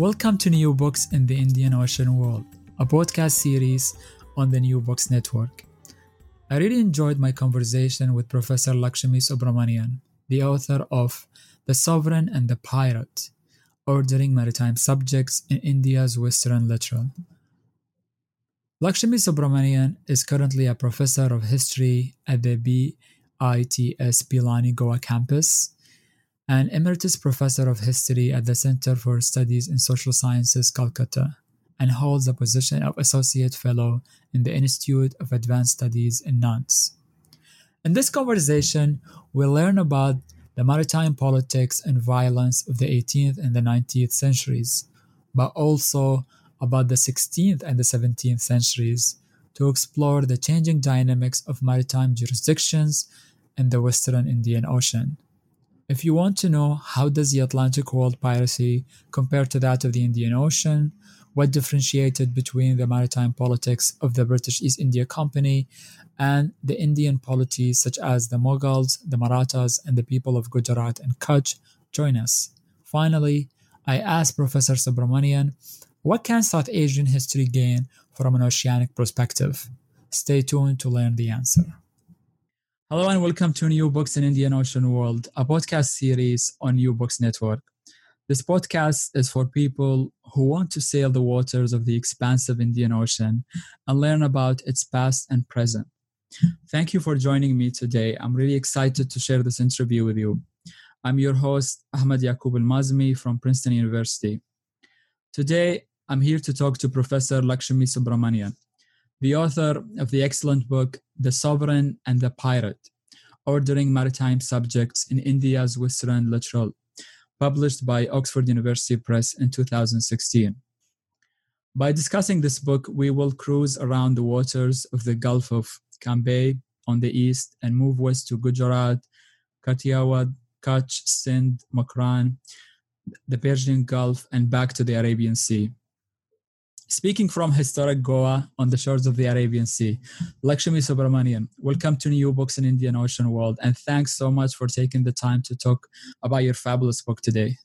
Welcome to New Books in the Indian Ocean World, a podcast series on the New Books Network. I really enjoyed my conversation with Professor Lakshmi Subramanian, the author of The Sovereign and the Pirate Ordering Maritime Subjects in India's Western Littoral. Lakshmi Subramanian is currently a professor of history at the BITS Pilani Goa campus and Emeritus Professor of History at the Center for Studies in Social Sciences, Calcutta, and holds the position of Associate Fellow in the Institute of Advanced Studies in Nantes. In this conversation, we'll learn about the maritime politics and violence of the 18th and the 19th centuries, but also about the 16th and the 17th centuries to explore the changing dynamics of maritime jurisdictions in the Western Indian Ocean. If you want to know how does the Atlantic world piracy compare to that of the Indian Ocean, what differentiated between the maritime politics of the British East India Company and the Indian polities such as the Mughals, the Marathas, and the people of Gujarat and Kutch, join us. Finally, I asked Professor Subramanian, what can South Asian history gain from an oceanic perspective? Stay tuned to learn the answer. Hello and welcome to New Books in Indian Ocean World, a podcast series on New Books Network. This podcast is for people who want to sail the waters of the expansive Indian Ocean and learn about its past and present. Thank you for joining me today. I'm really excited to share this interview with you. I'm your host, Ahmed Yaqub Al Mazmi from Princeton University. Today, I'm here to talk to Professor Lakshmi Subramanian the author of the excellent book The Sovereign and the Pirate Ordering Maritime Subjects in India's Western Littoral, published by Oxford University Press in 2016. By discussing this book, we will cruise around the waters of the Gulf of Cambay on the east and move west to Gujarat, Kathiawar, Kutch, Sindh, Makran, the Persian Gulf, and back to the Arabian Sea. Speaking from historic Goa on the shores of the Arabian Sea, Lakshmi Subramanian, welcome to New Books in Indian Ocean World, and thanks so much for taking the time to talk about your fabulous book today.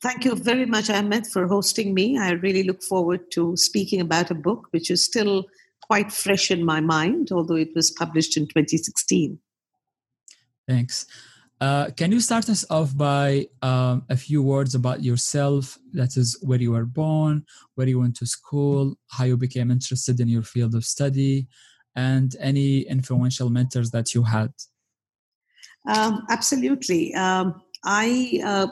Thank you very much, Ahmed, for hosting me. I really look forward to speaking about a book which is still quite fresh in my mind, although it was published in 2016. Thanks. Uh, can you start us off by um, a few words about yourself? That is, where you were born, where you went to school, how you became interested in your field of study, and any influential mentors that you had. Um, absolutely. Um, I uh,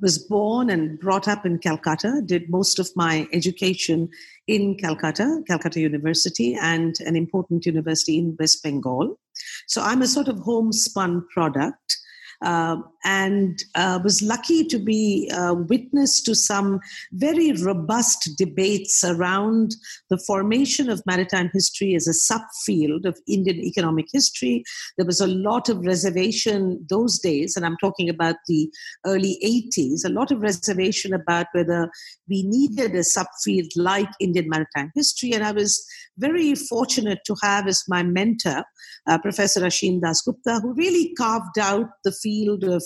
was born and brought up in Calcutta, did most of my education in Calcutta, Calcutta University, and an important university in West Bengal. So I'm a sort of homespun product uh, and uh, was lucky to be uh, witness to some very robust debates around the formation of maritime history as a subfield of Indian economic history. There was a lot of reservation those days, and I'm talking about the early 80s, a lot of reservation about whether we needed a subfield like Indian maritime history. And I was very fortunate to have as my mentor uh, Professor Ashin Das Gupta, who really carved out the field of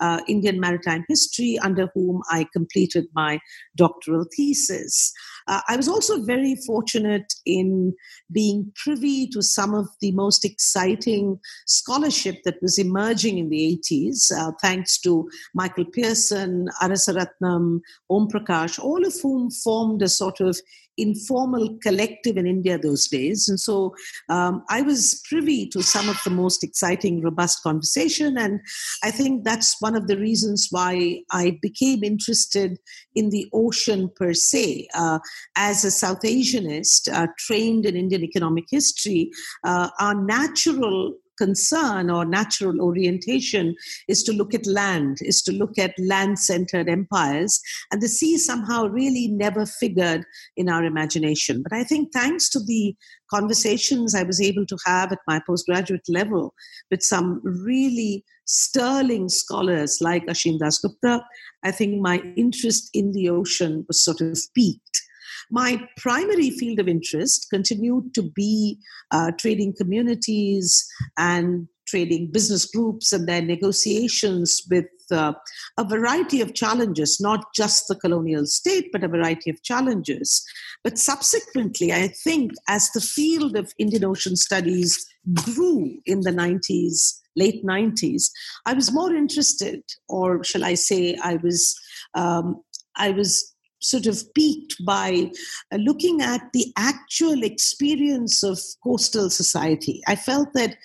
uh, Indian maritime history, under whom I completed my doctoral thesis. Uh, I was also very fortunate in being privy to some of the most exciting scholarship that was emerging in the 80s, uh, thanks to Michael Pearson, Arasaratnam, Om Prakash, all of whom formed a sort of informal collective in India those days. And so um, I was privy to some of the most exciting, robust conversation. And I think that's one of the reasons why I became interested in the ocean per se. Uh, as a South Asianist uh, trained in Indian economic history, uh, our natural concern or natural orientation is to look at land, is to look at land centered empires. And the sea somehow really never figured in our imagination. But I think thanks to the conversations I was able to have at my postgraduate level with some really sterling scholars like Ashin Dasgupta, I think my interest in the ocean was sort of peaked. My primary field of interest continued to be uh, trading communities and trading business groups and their negotiations with uh, a variety of challenges, not just the colonial state, but a variety of challenges. But subsequently, I think as the field of Indian Ocean Studies grew in the 90s, late 90s, I was more interested, or shall I say, I was. Um, I was sort of piqued by uh, looking at the actual experience of coastal society. I felt that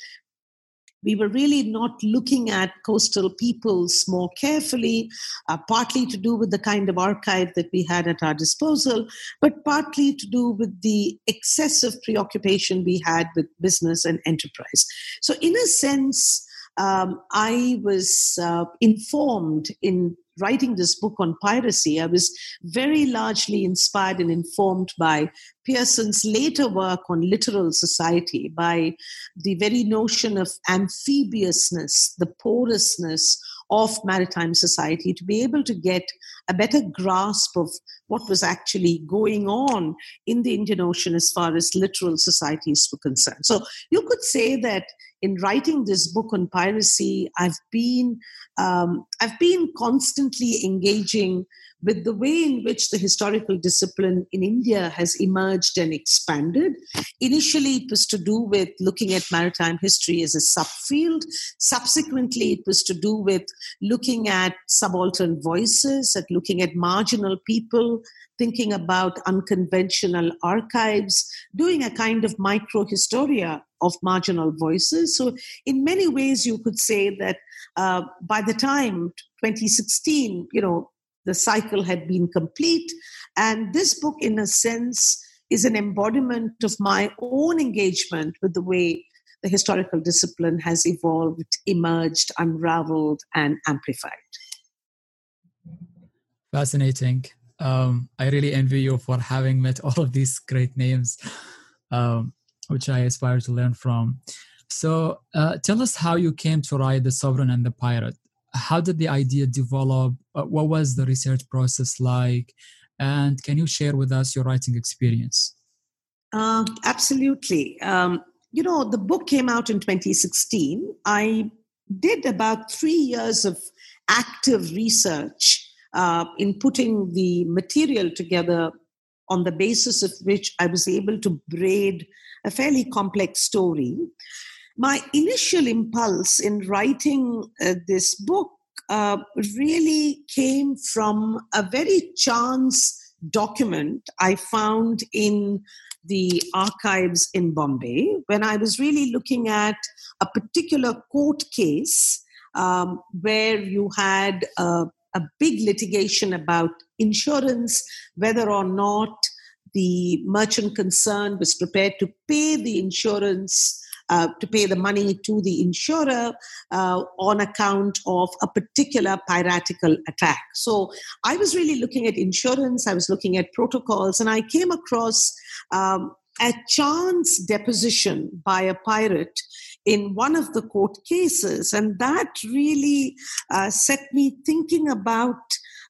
we were really not looking at coastal peoples more carefully, uh, partly to do with the kind of archive that we had at our disposal, but partly to do with the excessive preoccupation we had with business and enterprise. So, in a sense, um, I was uh, informed in writing this book on piracy, I was very largely inspired and informed by Pearson's later work on littoral society, by the very notion of amphibiousness, the porousness of maritime society, to be able to get a better grasp of what was actually going on in the Indian Ocean as far as littoral societies were concerned. So you could say that in writing this book on piracy, I've been um, I've been constantly engaging with the way in which the historical discipline in India has emerged and expanded. Initially, it was to do with looking at maritime history as a subfield. Subsequently, it was to do with looking at subaltern voices, at looking at marginal people, thinking about unconventional archives, doing a kind of microhistoria of marginal voices. So, in many ways, you could say that uh, by the time 2016, you know, the cycle had been complete. And this book, in a sense, is an embodiment of my own engagement with the way the historical discipline has evolved, emerged, unraveled, and amplified. Fascinating. Um, I really envy you for having met all of these great names, um, which I aspire to learn from. So, uh, tell us how you came to write The Sovereign and the Pirate how did the idea develop? Uh, what was the research process like? And can you share with us your writing experience? Uh, absolutely. Um, you know, the book came out in 2016. I did about three years of active research uh, in putting the material together on the basis of which I was able to braid a fairly complex story my initial impulse in writing uh, this book uh, really came from a very chance document I found in the archives in Bombay when I was really looking at a particular court case um, where you had a, a big litigation about insurance, whether or not the merchant concerned was prepared to pay the insurance uh, to pay the money to the insurer uh, on account of a particular piratical attack. So I was really looking at insurance, I was looking at protocols, and I came across um, a chance deposition by a pirate in one of the court cases. And that really uh, set me thinking about.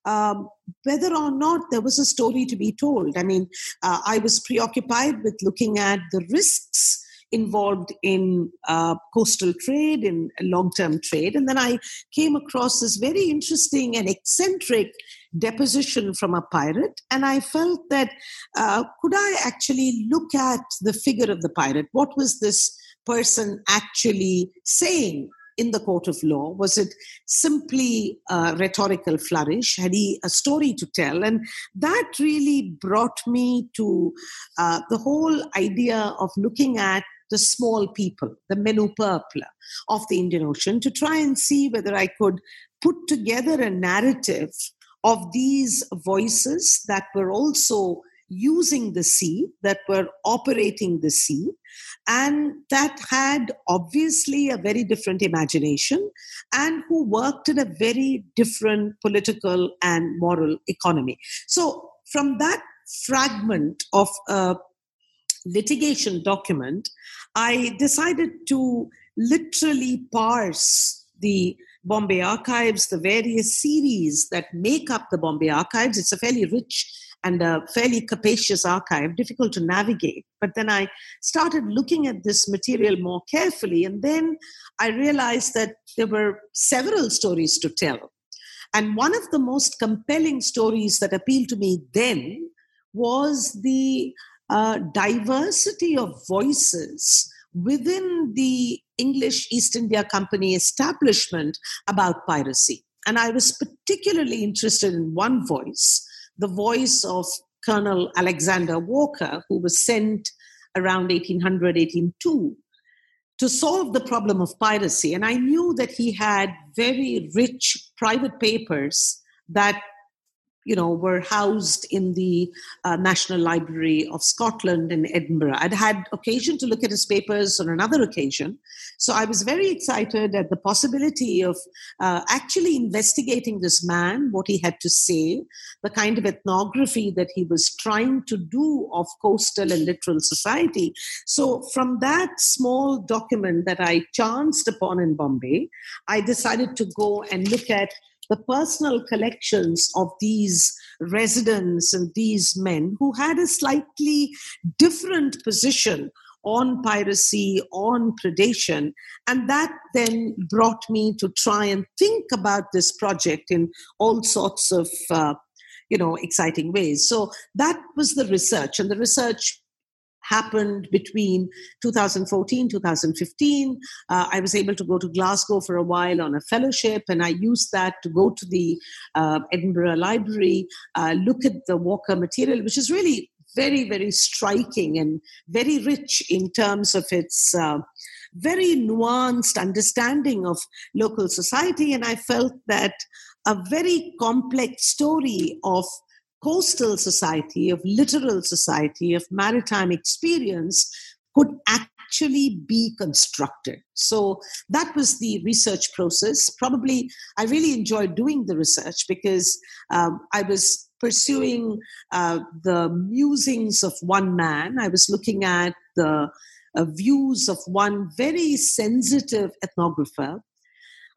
Um, whether or not there was a story to be told. I mean, uh, I was preoccupied with looking at the risks involved in uh, coastal trade, in long term trade. And then I came across this very interesting and eccentric deposition from a pirate. And I felt that uh, could I actually look at the figure of the pirate? What was this person actually saying? in the court of law? Was it simply a rhetorical flourish? Had he a story to tell? And that really brought me to uh, the whole idea of looking at the small people, the menu peuple of the Indian Ocean, to try and see whether I could put together a narrative of these voices that were also using the sea, that were operating the sea, and that had obviously a very different imagination and who worked in a very different political and moral economy. So, from that fragment of a litigation document, I decided to literally parse the Bombay archives, the various series that make up the Bombay archives. It's a fairly rich and a fairly capacious archive, difficult to navigate. But then I started looking at this material more carefully, and then I realized that there were several stories to tell. And one of the most compelling stories that appealed to me then was the uh, diversity of voices within the English East India Company establishment about piracy. And I was particularly interested in one voice the voice of Colonel Alexander Walker, who was sent around 1800, 1802 to solve the problem of piracy. And I knew that he had very rich private papers that you know, were housed in the uh, National Library of Scotland in Edinburgh. I'd had occasion to look at his papers on another occasion. So I was very excited at the possibility of uh, actually investigating this man, what he had to say, the kind of ethnography that he was trying to do of coastal and littoral society. So from that small document that I chanced upon in Bombay, I decided to go and look at the personal collections of these residents and these men who had a slightly different position on piracy, on predation. And that then brought me to try and think about this project in all sorts of, uh, you know, exciting ways. So that was the research. And the research happened between 2014 2015 uh, i was able to go to glasgow for a while on a fellowship and i used that to go to the uh, edinburgh library uh, look at the walker material which is really very very striking and very rich in terms of its uh, very nuanced understanding of local society. And i felt that a very complex story of coastal society, of littoral society, of maritime experience could actually be constructed. So that was the research process. Probably I really enjoyed doing the research because um, I was pursuing uh, the musings of one man. I was looking at the uh, views of one very sensitive ethnographer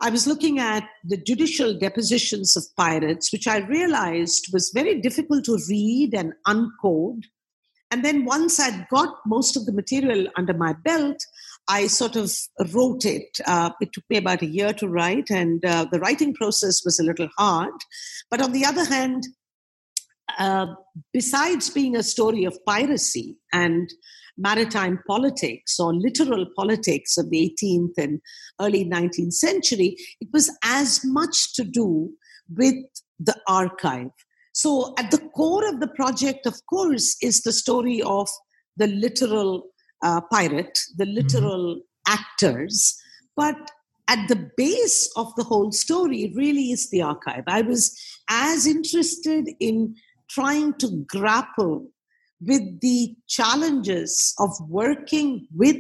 I was looking at the judicial depositions of pirates, which I realized was very difficult to read and uncode. And then once I'd got most of the material under my belt, I sort of wrote it. Uh, it took me about a year to write, and uh, the writing process was a little hard. But on the other hand, uh, besides being a story of piracy and maritime politics or littoral politics of the 18th and early 19th century, it was as much to do with the archive. So, at the core of the project, of course, is the story of the littoral uh, pirate, the mm-hmm. littoral mm-hmm. actors. But at the base of the whole story really is the archive. I was as interested in trying to grapple with the challenges of working with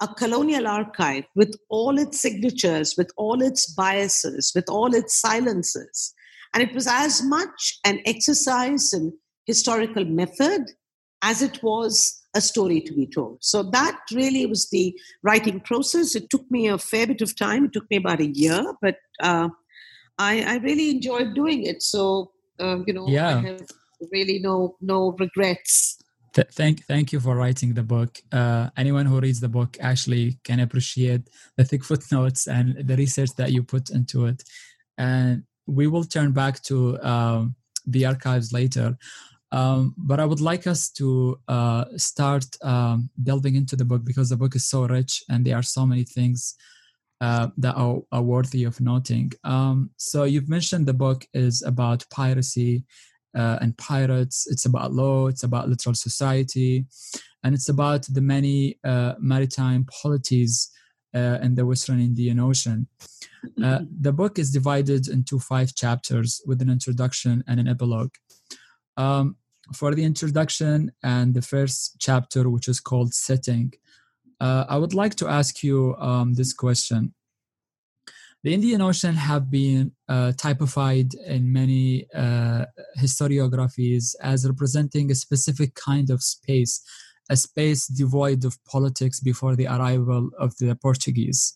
a colonial archive with all its signatures, with all its biases, with all its silences. And it was as much an exercise in historical method as it was a story to be told. So that really was the writing process. It took me a fair bit of time. It took me about a year, but uh, I, I, really enjoyed doing it. So, uh, you know, yeah. I have really no no regrets Th- thank thank you for writing the book. Uh, anyone who reads the book actually can appreciate the thick footnotes and the research that you put into it. And we will turn back to um, the archives later. Um, but I would like us to uh, start um, delving into the book because the book is so rich and there are so many things uh, that are, are, worthy of noting. Um, so you've mentioned the book is about piracy uh, and pirates. It's about law. It's about littoral society, and it's about the many uh, maritime polities uh, in the Western Indian Ocean. Uh, the book is divided into five chapters with an introduction and an epilogue. Um, for the introduction and the first chapter, which is called Setting, uh, I would like to ask you um, this question. The Indian Ocean have been uh, typified in many uh, historiographies as representing a specific kind of space, a space devoid of politics before the arrival of the Portuguese.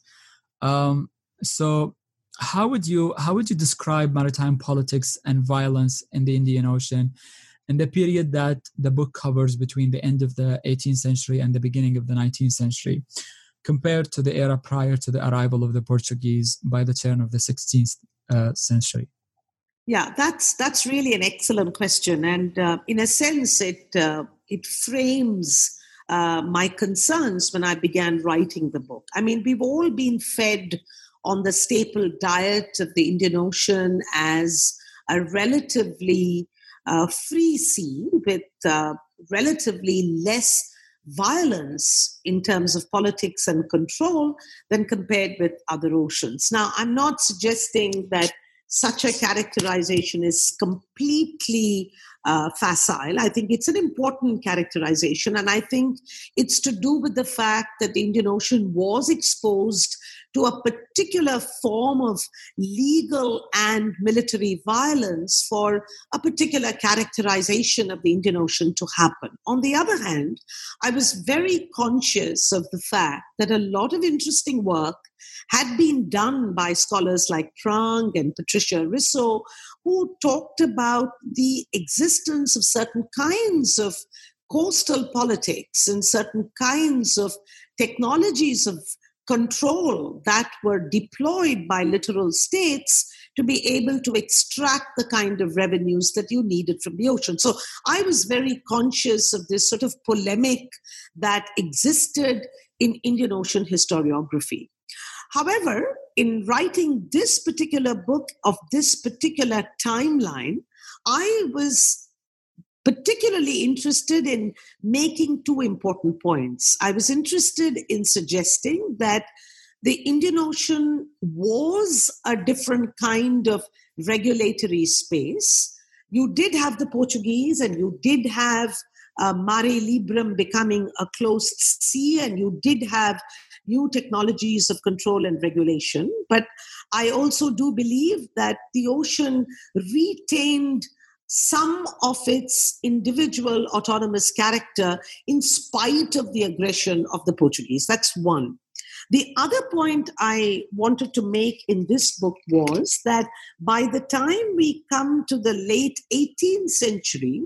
Um, so, how would you how would you describe maritime politics and violence in the Indian Ocean? in the period that the book covers between the end of the 18th century and the beginning of the 19th century, compared to the era prior to the arrival of the Portuguese by the turn of the 16th uh, century? Yeah, that's that's really an excellent question, and uh, in a sense, it uh, it frames uh, my concerns when I began writing the book. I mean, we've all been fed on the staple diet of the Indian Ocean as a relatively uh, free sea with uh, relatively less violence in terms of politics and control than compared with other oceans. Now, I'm not suggesting that such a characterization is completely uh, facile. I think it's an important characterization, and I think it's to do with the fact that the Indian Ocean was exposed to a particular form of legal and military violence for a particular characterization of the Indian Ocean to happen. On the other hand, I was very conscious of the fact that a lot of interesting work had been done by scholars like Prange and Patricia Risso, who talked about the existence of certain kinds of coastal politics and certain kinds of technologies of control that were deployed by littoral states to be able to extract the kind of revenues that you needed from the ocean. So I was very conscious of this sort of polemic that existed in Indian Ocean historiography. However, in writing this particular book of this particular timeline, I was particularly interested in making two important points. I was interested in suggesting that the Indian Ocean was a different kind of regulatory space. You did have the Portuguese, and you did have uh, Mare Liberum becoming a closed sea, and you did have new technologies of control and regulation. But I also do believe that the ocean retained some of its individual autonomous character in spite of the aggression of the Portuguese. That's one. The other point I wanted to make in this book was that by the time we come to the late 18th century,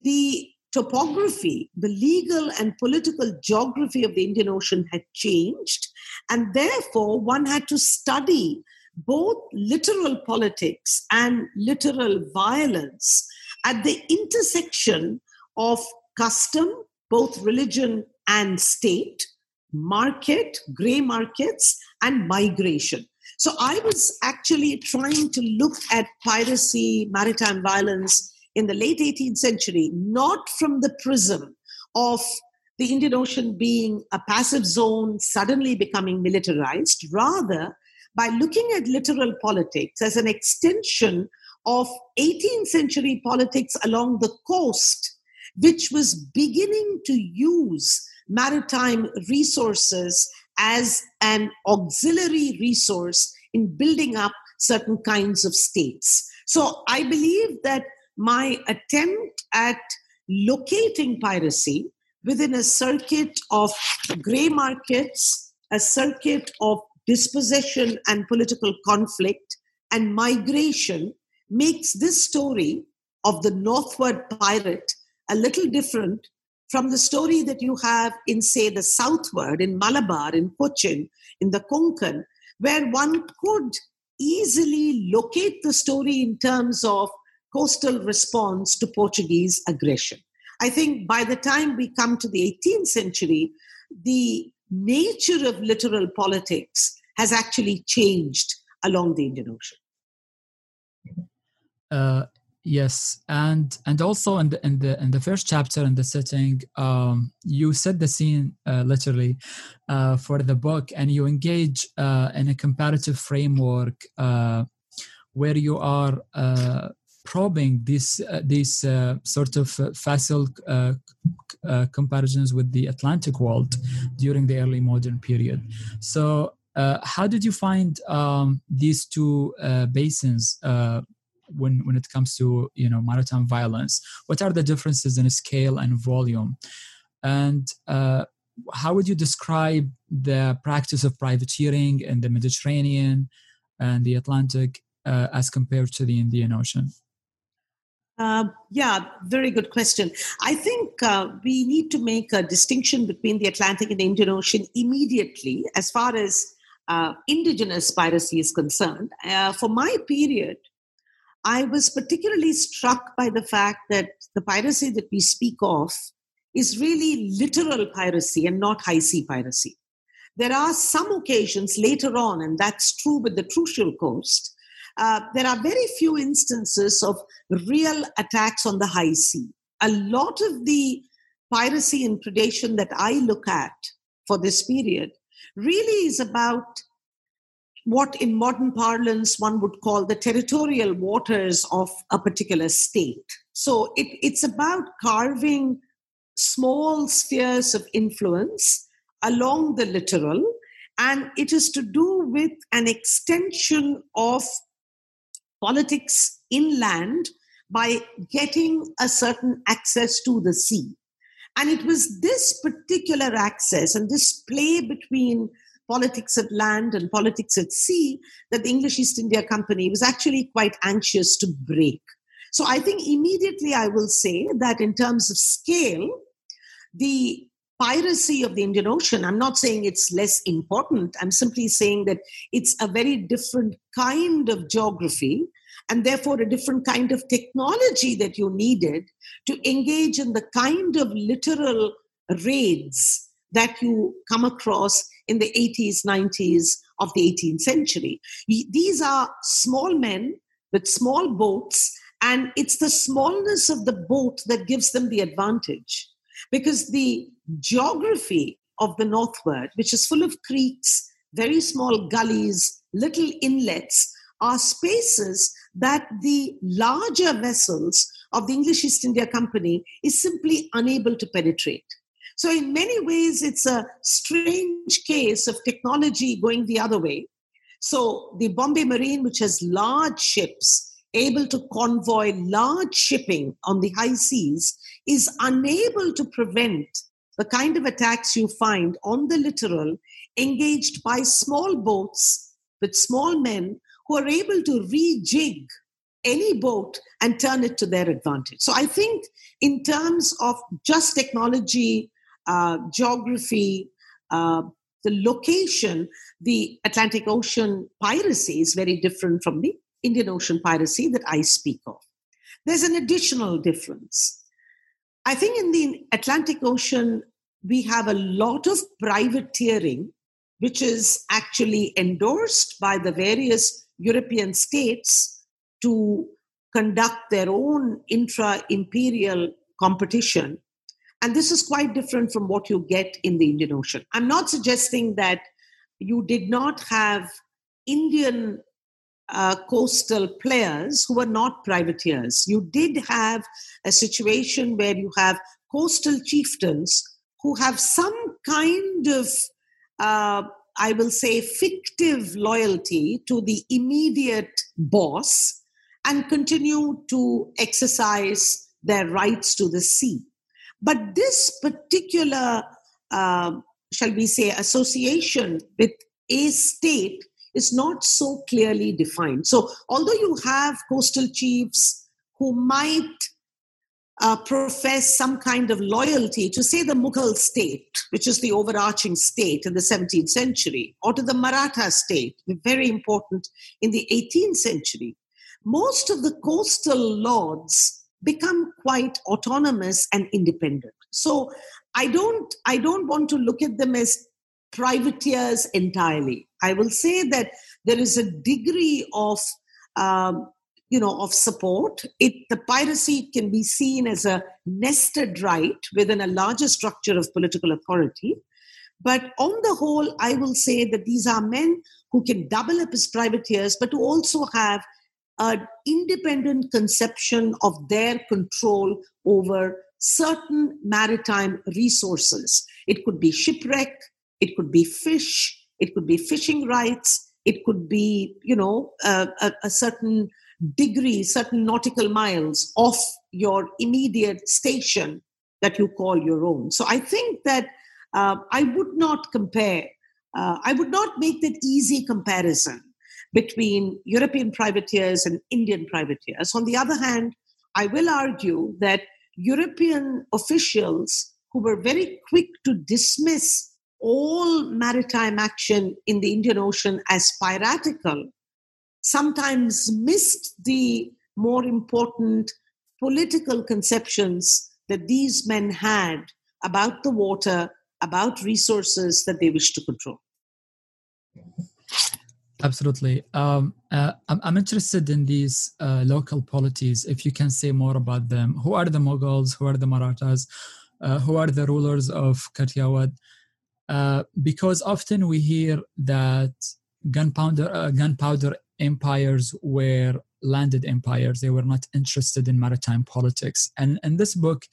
the topography, the legal and political geography of the Indian Ocean had changed, and therefore one had to study both littoral politics and littoral violence at the intersection of custom, both religion and state, market, gray markets, and migration. So I was actually trying to look at piracy, maritime violence in the late 18th century, not from the prism of the Indian Ocean being a passive zone suddenly becoming militarized, rather by looking at littoral politics as an extension of 18th century politics along the coast, which was beginning to use maritime resources as an auxiliary resource in building up certain kinds of states. So I believe that my attempt at locating piracy within a circuit of gray markets, a circuit of dispossession and political conflict, and migration makes this story of the northward pirate a little different from the story that you have in, say, the southward, in Malabar, in Cochin, in the Konkan, where one could easily locate the story in terms of coastal response to Portuguese aggression. I think by the time we come to the 18th century, the nature of littoral politics has actually changed along the Indian Ocean. Uh, yes, and and also in the in the in the first chapter in the setting, um, you set the scene uh, literally uh, for the book, and you engage uh, in a comparative framework uh, where you are uh, probing these uh, these uh, sort of uh, facile comparisons with the Atlantic world during the early modern period. So, uh, how did you find um, these two basins when when it comes to you know maritime violence? What are the differences in scale and volume? And how would you describe the practice of privateering in the Mediterranean and the Atlantic uh, as compared to the Indian Ocean? Uh, yeah, very good question. I think uh, we need to make a distinction between the Atlantic and the Indian Ocean immediately as far as uh, indigenous piracy is concerned. Uh, for my period, I was particularly struck by the fact that the piracy that we speak of is really literal piracy and not high sea piracy. There are some occasions later on, and that's true with the Trucial Coast, uh, there are very few instances of real attacks on the high sea. A lot of the piracy and predation that I look at for this period really is about what in modern parlance one would call the territorial waters of a particular state. So it, it's about carving small spheres of influence along the littoral, and it is to do with an extension of politics inland by getting a certain access to the sea. And it was this particular access and this play between politics at land and politics at sea that the English East India Company was actually quite anxious to break. So I think immediately I will say that in terms of scale, the piracy of the Indian Ocean, I'm not saying it's less important. I'm simply saying that it's a very different kind of geography and therefore a different kind of technology that you needed to engage in the kind of littoral raids that you come across in the 80s, 90s of the 18th century. These are small men with small boats, and it's the smallness of the boat that gives them the advantage because the geography of the northward, which is full of creeks, very small gullies, little inlets, are spaces that the larger vessels of the English East India Company is simply unable to penetrate. So, in many ways, it's a strange case of technology going the other way. So, the Bombay Marine, which has large ships able to convoy large shipping on the high seas, is unable to prevent the kind of attacks you find on the littoral engaged by small boats with small men who are able to rejig any boat and turn it to their advantage. So I think, in terms of just technology, uh, geography, uh, the location, the Atlantic Ocean piracy is very different from the Indian Ocean piracy that I speak of. There's an additional difference. I think in the Atlantic Ocean, we have a lot of privateering, which is actually endorsed by the various European states to conduct their own intra imperial competition. And this is quite different from what you get in the Indian Ocean. I'm not suggesting that you did not have Indian uh, coastal players who were not privateers. You did have a situation where you have coastal chieftains who have some kind of uh, I will say, fictive loyalty to the immediate boss and continue to exercise their rights to the sea. But this particular, uh, shall we say, association with a state is not so clearly defined. So, although you have coastal chiefs who might uh, profess some kind of loyalty to, say, the Mughal state, which is the overarching state in the 17th century, or to the Maratha state, very important in the 18th century, most of the coastal lords become quite autonomous and independent. So I don't, I don't want to look at them as privateers entirely. I will say that there is a degree of um, you know of support. It the piracy can be seen as a nested right within a larger structure of political authority. But on the whole i will say that these are men who can double up as privateers but who also have an independent conception of their control over certain maritime resources. It could be shipwreck it could be fish it could be fishing rights it could be you know a, a certain degree, certain nautical miles off your immediate station that you call your own. So I think that uh, I would not compare, uh, I would not make that easy comparison between European privateers and Indian privateers. On the other hand, I will argue that European officials who were very quick to dismiss all maritime action in the Indian Ocean as piratical sometimes missed the more important political conceptions that these men had about the water, about resources that they wish to control. Absolutely. Um, uh, I'm, interested in these uh, local polities. If you can say more about them, who are the Mughals? Who are the Marathas? Uh, who are the rulers of Kathiawar? Uh, because often we hear that gunpowder, uh, gunpowder empires were landed empires. They were not interested in maritime politics. And in this book,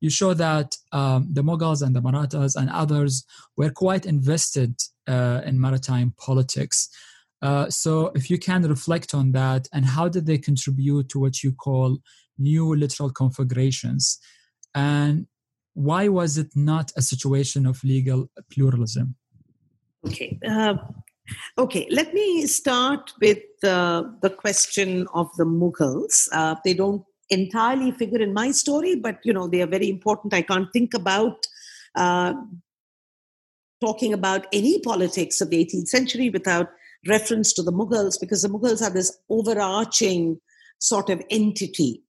you show that um, the Mughals and the Marathas and others were quite invested uh, in maritime politics. Uh, so, if you can reflect on that, and how did they contribute to what you call new littoral configurations? And why was it not a situation of legal pluralism? Okay. Uh, Okay, let me start with uh, the question of the Mughals. Uh, they don't entirely figure in my story, but you know they are very important. I can't think about uh, talking about any politics of the 18th century without reference to the Mughals, because the Mughals are this overarching sort of entity.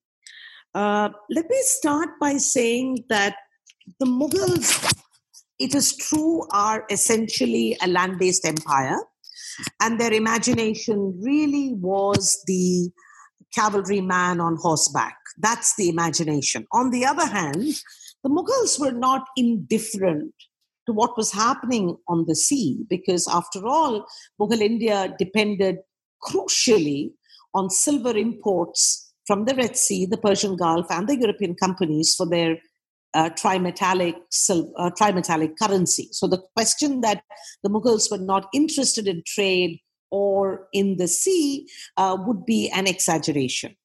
Uh, let me start by saying that the Mughals it is true, are essentially a land based empire. And their imagination really was the cavalryman on horseback. That's the imagination. On the other hand, the Mughals were not indifferent to what was happening on the sea because, after all, Mughal India depended crucially on silver imports from the Red Sea, the Persian Gulf, and the European companies for their uh, trimetallic uh, trimetallic currency. So the question that the Mughals were not interested in trade or in the sea uh, would be an exaggeration.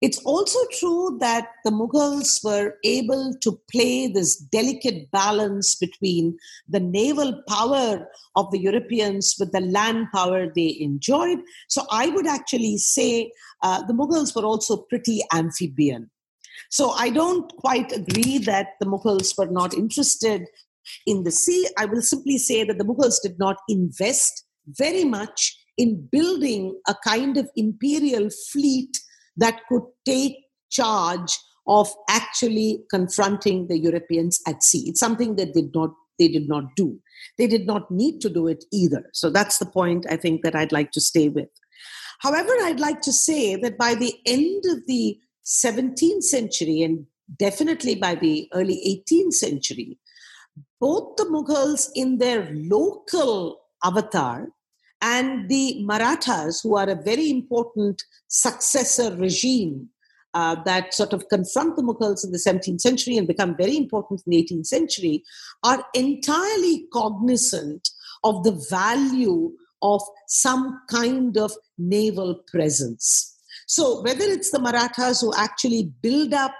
It's also true that the Mughals were able to play this delicate balance between the naval power of the Europeans with the land power they enjoyed. So I would actually say uh, the Mughals were also pretty amphibian. So I don't quite agree that the Mughals were not interested in the sea. I will simply say that the Mughals did not invest very much in building a kind of imperial fleet that could take charge of actually confronting the Europeans at sea. It's something that did not they did not do. They did not need to do it either. So that's the point I think that I'd like to stay with. However, I'd like to say that by the end of the 17th century and definitely by the early 18th century, both the Mughals in their local avatar and the Marathas, who are a very important successor regime uh, that sort of confront the Mughals in the 17th century and become very important in the 18th century, are entirely cognizant of the value of some kind of naval presence. So, whether it's the Marathas who actually build up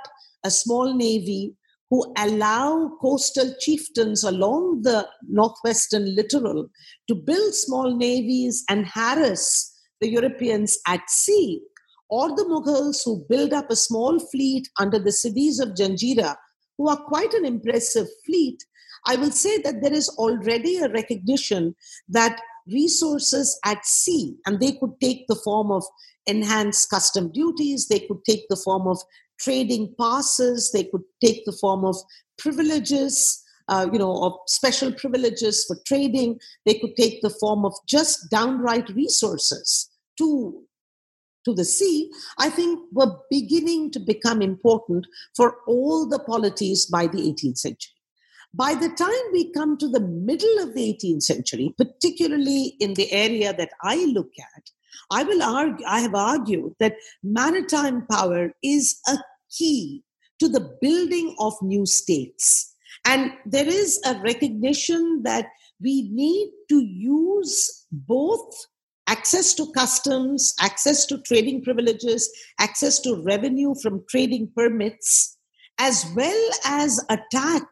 a small navy, who allow coastal chieftains along the northwestern littoral to build small navies and harass the Europeans at sea, or the Mughals who build up a small fleet under the Sidis of Janjira, who are quite an impressive fleet, I will say that there is already a recognition that resources at sea, and they could take the form of enhanced custom duties, they could take the form of trading passes, they could take the form of privileges, uh, you know, of special privileges for trading. They could take the form of just downright resources to to the sea, I think were beginning to become important for all the polities by the 18th century. By the time we come to the middle of the 18th century, particularly in the area that I look at, I will argue, I have argued that maritime power is a key to the building of new states. And there is a recognition that we need to use both access to customs, access to trading privileges, access to revenue from trading permits, as well as attack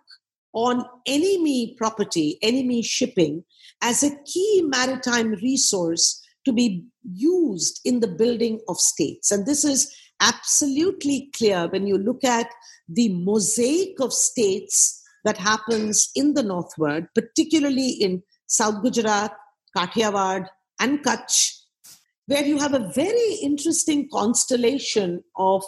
on enemy property, enemy shipping, as a key maritime resource to be used in the building of states. And this is absolutely clear when you look at the mosaic of states that happens in the northward, particularly in South Gujarat, Kathiawar, and Kutch, where you have a very interesting constellation of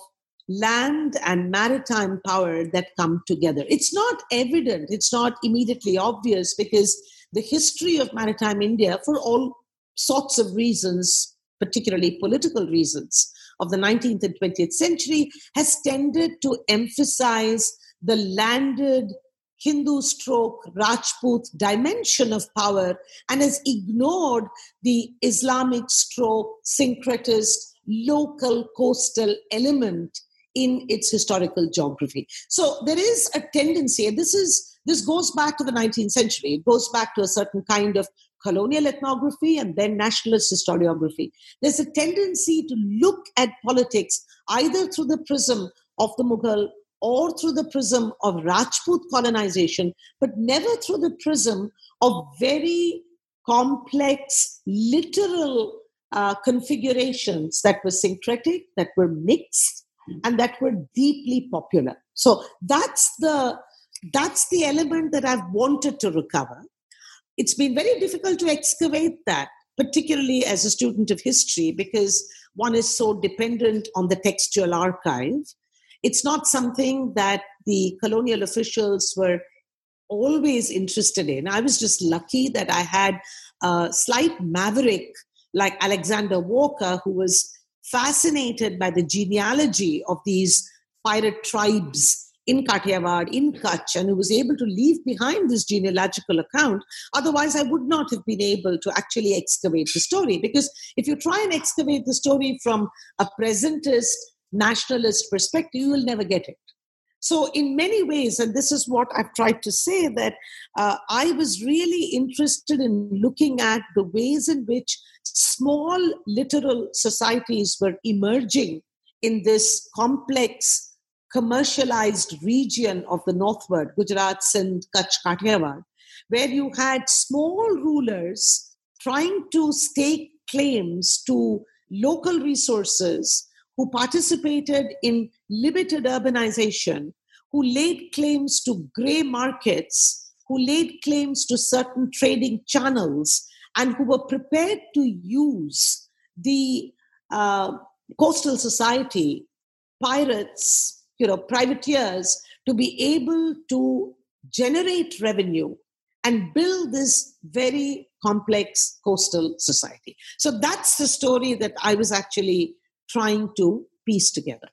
land and maritime power that come together. It's not evident, it's not immediately obvious because the history of maritime India, for all sorts of reasons, particularly political reasons, of the 19th and 20th century, has tended to emphasize the landed Hindu stroke Rajput dimension of power and has ignored the Islamic stroke syncretist local coastal element in its historical geography. So there is a tendency, and this is this goes back to the 19th century. It goes back to a certain kind of colonial ethnography and then nationalist historiography. There's a tendency to look at politics either through the prism of the Mughal or through the prism of Rajput colonization, but never through the prism of very complex littoral uh, configurations that were syncretic, that were mixed, and that were deeply popular. So that's the that's the element that I've wanted to recover. It's been very difficult to excavate that, particularly as a student of history, because one is so dependent on the textual archive it's not something that the colonial officials were always interested in. I was just lucky that I had a slight maverick like Alexander Walker, who was fascinated by the genealogy of these pirate tribes in Kathiawar, in Kutch, and who was able to leave behind this genealogical account. Otherwise, I would not have been able to actually excavate the story. Because if you try and excavate the story from a presentist nationalist perspective, you will never get it. So, in many ways, and this is what I've tried to say, that uh, I was really interested in looking at the ways in which small littoral societies were emerging in this complex, commercialized region of the northward, Gujarat, Sindh, Kutch, Kathiawar, where you had small rulers trying to stake claims to local resources who participated in limited urbanization, who laid claims to gray markets, who laid claims to certain trading channels, and who were prepared to use the uh, coastal society, pirates, you know, privateers, to be able to generate revenue and build this very complex coastal society. So that's the story that I was actually trying to piece together.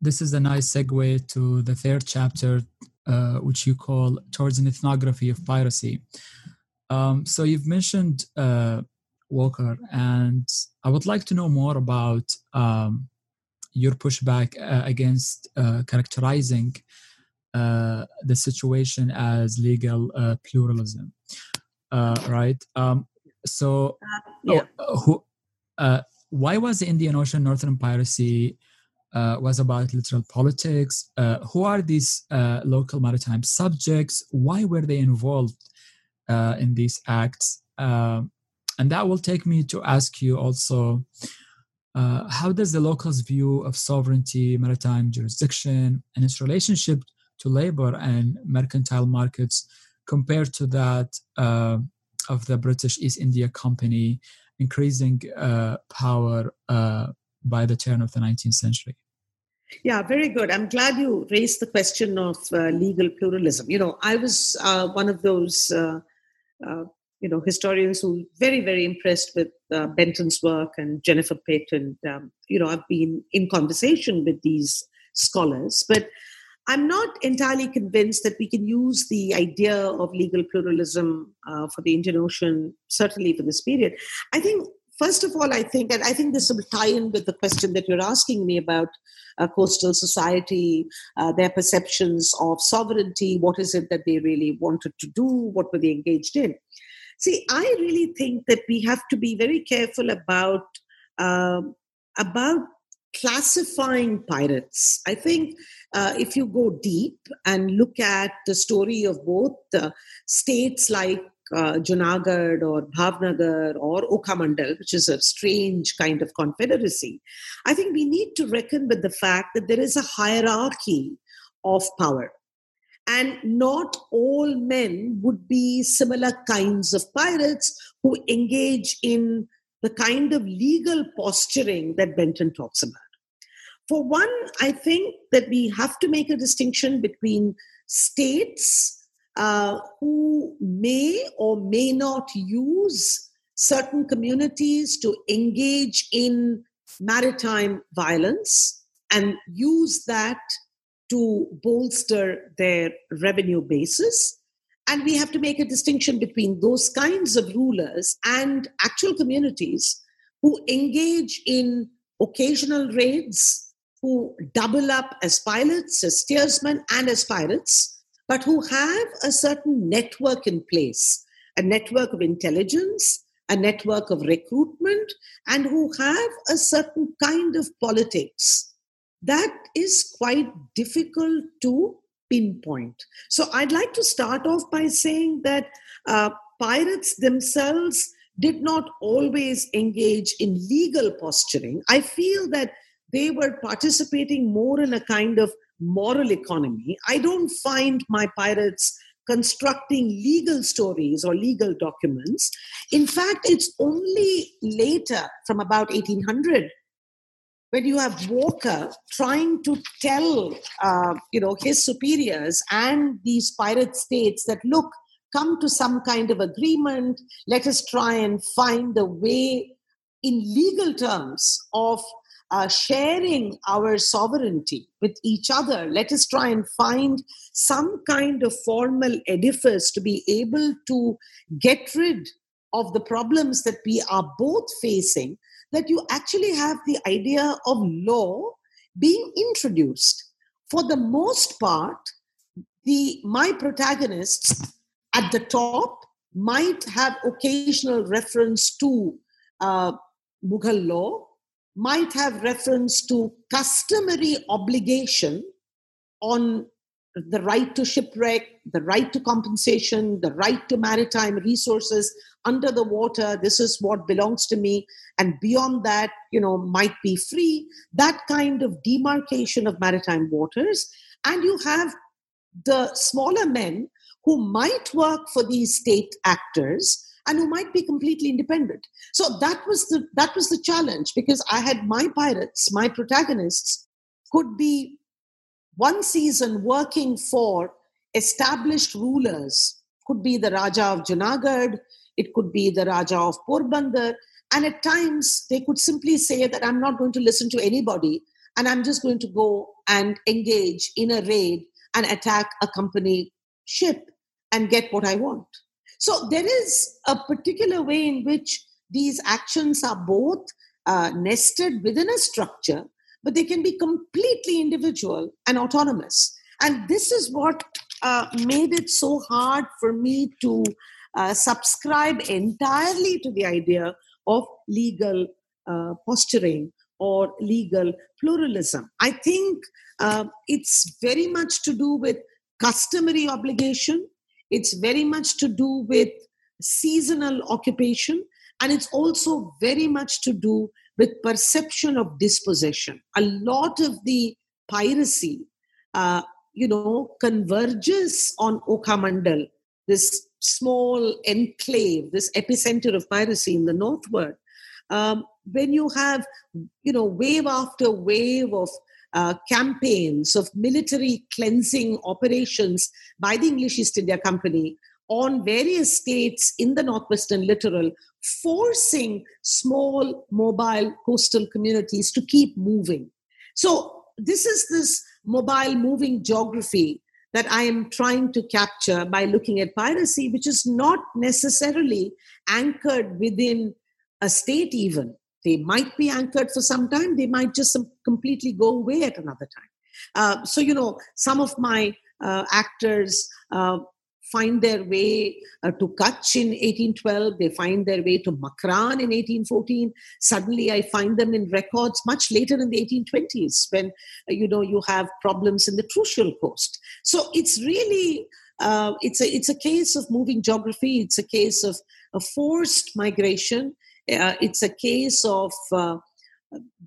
This is a nice segue to the third chapter, uh, which you call Towards an Ethnography of Piracy. Um, so you've mentioned uh, Walker, and I would like to know more about um, your pushback uh, against uh, characterizing uh, the situation as legal uh, pluralism, right? Um, so, yeah. Oh, who, uh, why was the Indian Ocean Northern Piracy uh, was about littoral politics? Uh, who are these uh, local maritime subjects? Why were they involved uh, in these acts? Um, and that will take me to ask you also uh, how does the locals' view of sovereignty, maritime jurisdiction, and its relationship to labor and mercantile markets compare to that uh, of the British East India Company increasing uh, power uh, by the turn of the 19th century? Yeah, very good. I'm glad you raised the question of uh, legal pluralism. You know, I was uh, one of those you know historians who very very impressed with uh, benton's work and jennifer payton um, you know i've been in conversation with these scholars. But i'm not entirely convinced that we can use the idea of legal pluralism uh, for the indian ocean certainly for this period. I think first of all i think and i think this will tie in with the question that you're asking me about uh, coastal society uh, their perceptions of sovereignty what is it that they really wanted to do what were they engaged in See, I really think that we have to be very careful about uh, about classifying pirates. I think uh, if you go deep and look at the story of both uh, states like uh, Junagadh or Bhavnagar or Okhamandal, which is a strange kind of confederacy, I think we need to reckon with the fact that there is a hierarchy of power. And not all men would be similar kinds of pirates who engage in the kind of legal posturing that Benton talks about. For one, I think that we have to make a distinction between states uh, who may or may not use certain communities to engage in maritime violence and use that to bolster their revenue basis. And we have to make a distinction between those kinds of rulers and actual communities who engage in occasional raids, who double up as pilots, as steersmen, and as pirates, but who have a certain network in place a network of intelligence, a network of recruitment, and who have a certain kind of politics that is quite difficult to pinpoint. So I'd like to start off by saying that uh, pirates themselves did not always engage in legal posturing. I feel that they were participating more in a kind of moral economy. I don't find my pirates constructing legal stories or legal documents. In fact, it's only later, from about 1800, when you have Walker trying to tell, uh, you know, his superiors and these pirate states that look, come to some kind of agreement. Let us try and find a way, in legal terms, of uh, sharing our sovereignty with each other. Let us try and find some kind of formal edifice to be able to get rid of the problems that we are both facing that you actually have the idea of law being introduced. For the most part, the my protagonists at the top might have occasional reference to uh, Mughal law, might have reference to customary obligation on the right to shipwreck, the right to compensation, the right to maritime resources under the water. This is what belongs to me. And beyond that, you know, might be free. That kind of demarcation of maritime waters. And you have the smaller men who might work for these state actors and who might be completely independent. So that was the that was the challenge because I had my pirates, my protagonists could be one season working for established rulers could be the Raja of Junagadh, it could be the Raja of Porbandar, and at times they could simply say that I'm not going to listen to anybody and I'm just going to go and engage in a raid and attack a company ship and get what I want. So there is a particular way in which these actions are both uh, nested within a structure but they can be completely individual and autonomous. And this is what uh, made it so hard for me to uh, subscribe entirely to the idea of legal uh, posturing or legal pluralism. I think uh, it's very much to do with customary obligation, it's very much to do with seasonal occupation, and it's also very much to do with perception of dispossession. A lot of the piracy, uh, you know, converges on Okamandal, this small enclave, this epicenter of piracy in the northward. Um, when you have, you know, wave after wave of uh, campaigns of military cleansing operations by the English East India Company on various states in the northwestern littoral, forcing small mobile coastal communities to keep moving. So, this is this mobile moving geography that I am trying to capture by looking at piracy, which is not necessarily anchored within a state, even. They might be anchored for some time, they might just completely go away at another time. Uh, so, you know, some of my uh, actors uh, find their way uh, to Kutch in 1812, they find their way to Makran in 1814. Suddenly, I find them in records much later in the 1820s when, uh, you know, you have problems in the Trucial coast. So it's really, uh, it's, a, it's a case of moving geography. It's a case of a forced migration. Uh, it's a case of uh,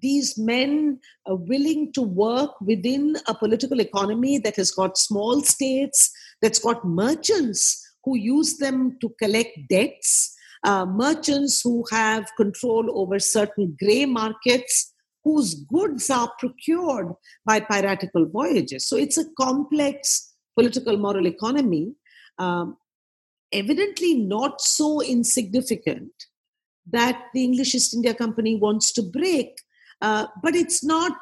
these men are willing to work within a political economy that has got small states, that's got merchants who use them to collect debts, uh, merchants who have control over certain gray markets, whose goods are procured by piratical voyages. So it's a complex political moral economy, um, evidently not so insignificant that the English East India Company wants to break. Uh, but it's not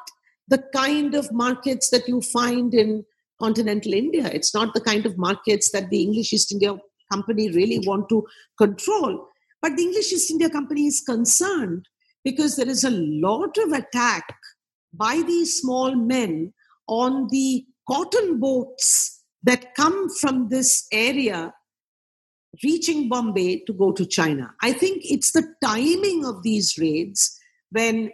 the kind of markets that you find in continental India. It's not the kind of markets that the English East India Company really want to control. But the English East India Company is concerned because there is a lot of attack by these small men on the cotton boats that come from this area reaching Bombay to go to China. I think it's the timing of these raids when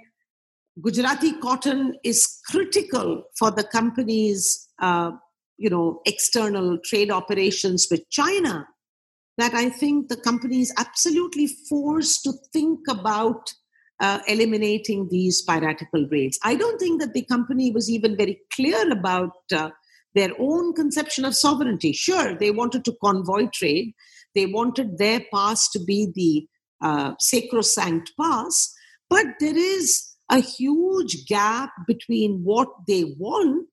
Gujarati cotton is critical for the company's, uh, you know, external trade operations with China. That I think the company is absolutely forced to think about uh, eliminating these piratical raids. I don't think that the company was even very clear about uh, their own conception of sovereignty. Sure, they wanted to convoy trade, they wanted their pass to be the uh, sacrosanct pass, but there is a huge gap between what they want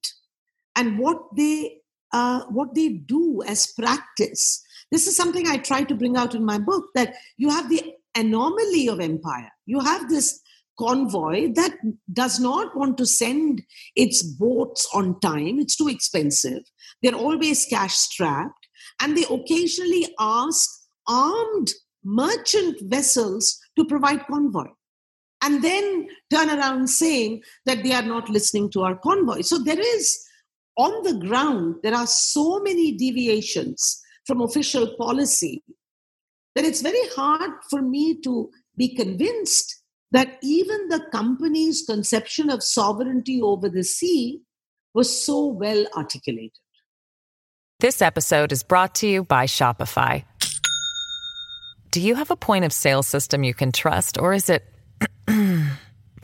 and what they uh, what they do as practice. This is something I try to bring out in my book that you have the anomaly of empire. You have this convoy that does not want to send its boats on time. It's too expensive. They're always cash strapped and they occasionally ask armed merchant vessels to provide convoy and then turn around saying that they are not listening to our convoy so there is on the ground there are so many deviations from official policy that it's very hard for me to be convinced that even the company's conception of sovereignty over the sea was so well articulated. This episode is brought to you by Shopify. Do you have a point of sale system you can trust, or is it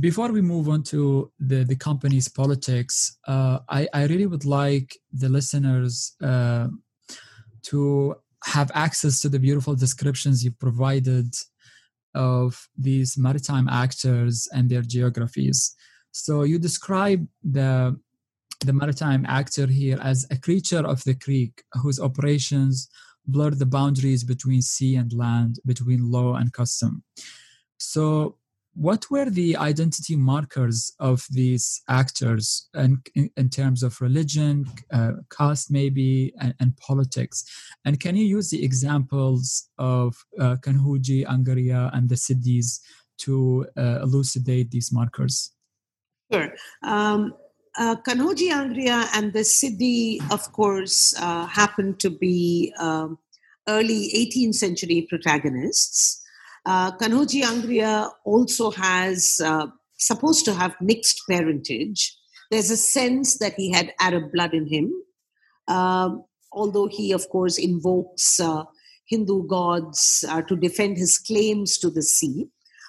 before we move on to the, the company's politics, uh, I, I really would like the listeners uh, to have access to the beautiful descriptions you provided of these maritime actors and their geographies. So you describe the the maritime actor here as a creature of the creek whose operations blur the boundaries between sea and land, between law and custom. So, what were the identity markers of these actors in, in, in terms of religion, uh, caste, maybe, and, and, politics? And can you use the examples of uh, Kanhoji, Angria, and the Siddhis to uh, elucidate these markers? Sure. Um, uh, Kanhoji Angria and the Siddhi, of course, uh, happen to be um, early 18th century protagonists. Uh, Kanhoji Angria also has, uh, supposed to have mixed parentage. There's a sense that he had Arab blood in him, um, although he, of course, invokes uh, Hindu gods uh, to defend his claims to the sea.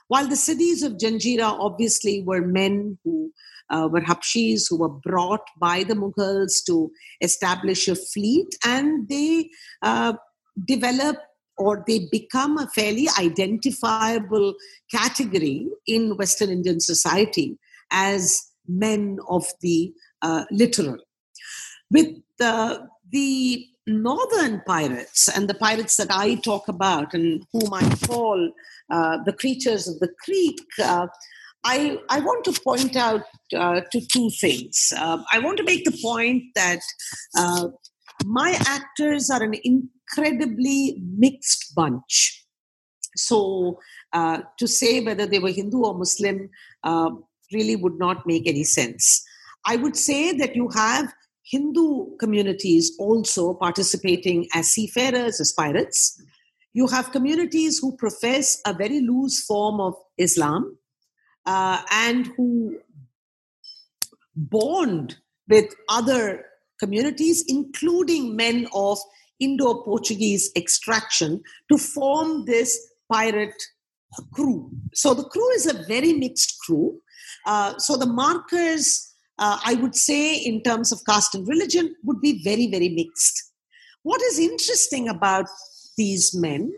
While the Siddhis of Janjira obviously were men who uh, were Habshis who were brought by the Mughals to establish a fleet, and they uh, develop or they become a fairly identifiable category in Western Indian society as men of the uh, littoral. With the, the northern pirates and the pirates that I talk about and whom I call uh, the creatures of the creek, uh, I, I want to point out uh, to two things. Uh, I want to make the point that my actors are an incredibly mixed bunch. So uh, to say whether they were Hindu or Muslim uh, really would not make any sense. I would say that you have Hindu communities also participating as seafarers, as pirates. You have communities who profess a very loose form of Islam uh, and who bond with other communities, including men of Indo Portuguese extraction, to form this pirate crew. So the crew is a very mixed crew. Uh, so the markers, uh, I would say, in terms of caste and religion, would be very, very mixed. What is interesting about these men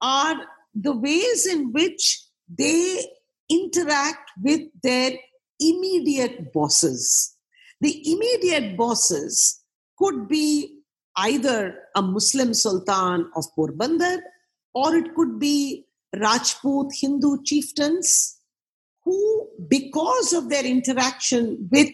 are the ways in which they interact with their immediate bosses. The immediate bosses could be either a Muslim Sultan of Porbandar or it could be Rajput Hindu chieftains who, because of their interaction with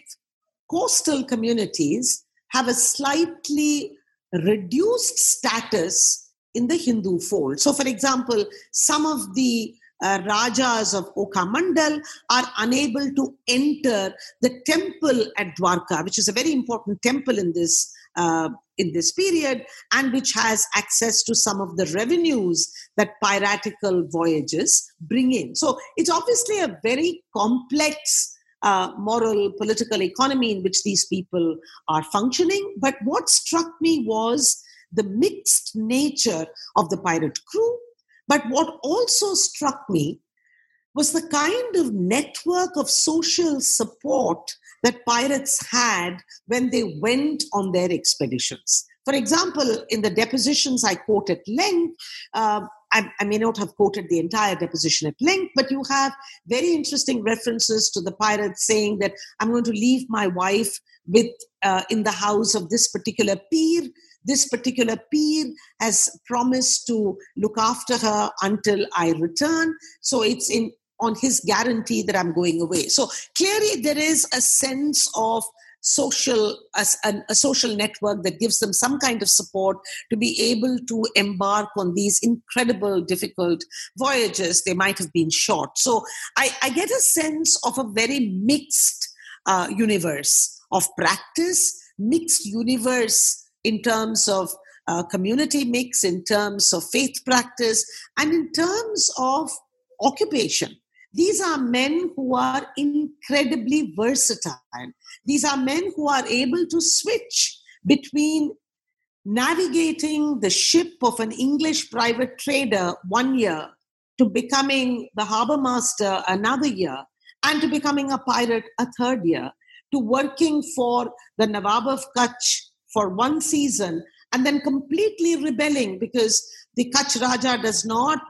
coastal communities, have a slightly reduced status in the Hindu fold. So, for example, some of the uh, Rajas of Okamandal are unable to enter the temple at Dwarka, which is a very important temple in this uh, in this period, and which has access to some of the revenues that piratical voyages bring in. So it's obviously a very complex. Uh, moral, political economy in which these people are functioning. But what struck me was the mixed nature of the pirate crew but what also struck me was the kind of network of social support that pirates had when they went on their expeditions. For example, in the depositions I quote at length, uh, I, I, may not have quoted the entire deposition at length, but you have very interesting references to the pirates saying that I'm going to leave my wife with uh, in the house of this particular pir this particular pir has promised to look after her until I return. So it's in on his guarantee that I'm going away. So clearly there is a sense of social a, a, social network that gives them some kind of support to be able to embark on these incredible difficult voyages they might have been short so i, I get a sense of a very mixed uh, universe of practice mixed universe in terms of uh, community mix, in terms of faith practice, and in terms of occupation. These are men who are incredibly versatile. These are men who are able to switch between navigating the ship of an English private trader one year to becoming the harbor master another year and to becoming a pirate a third year to working for the Nawab of Kutch for one season and then completely rebelling because the Kutch Raja does not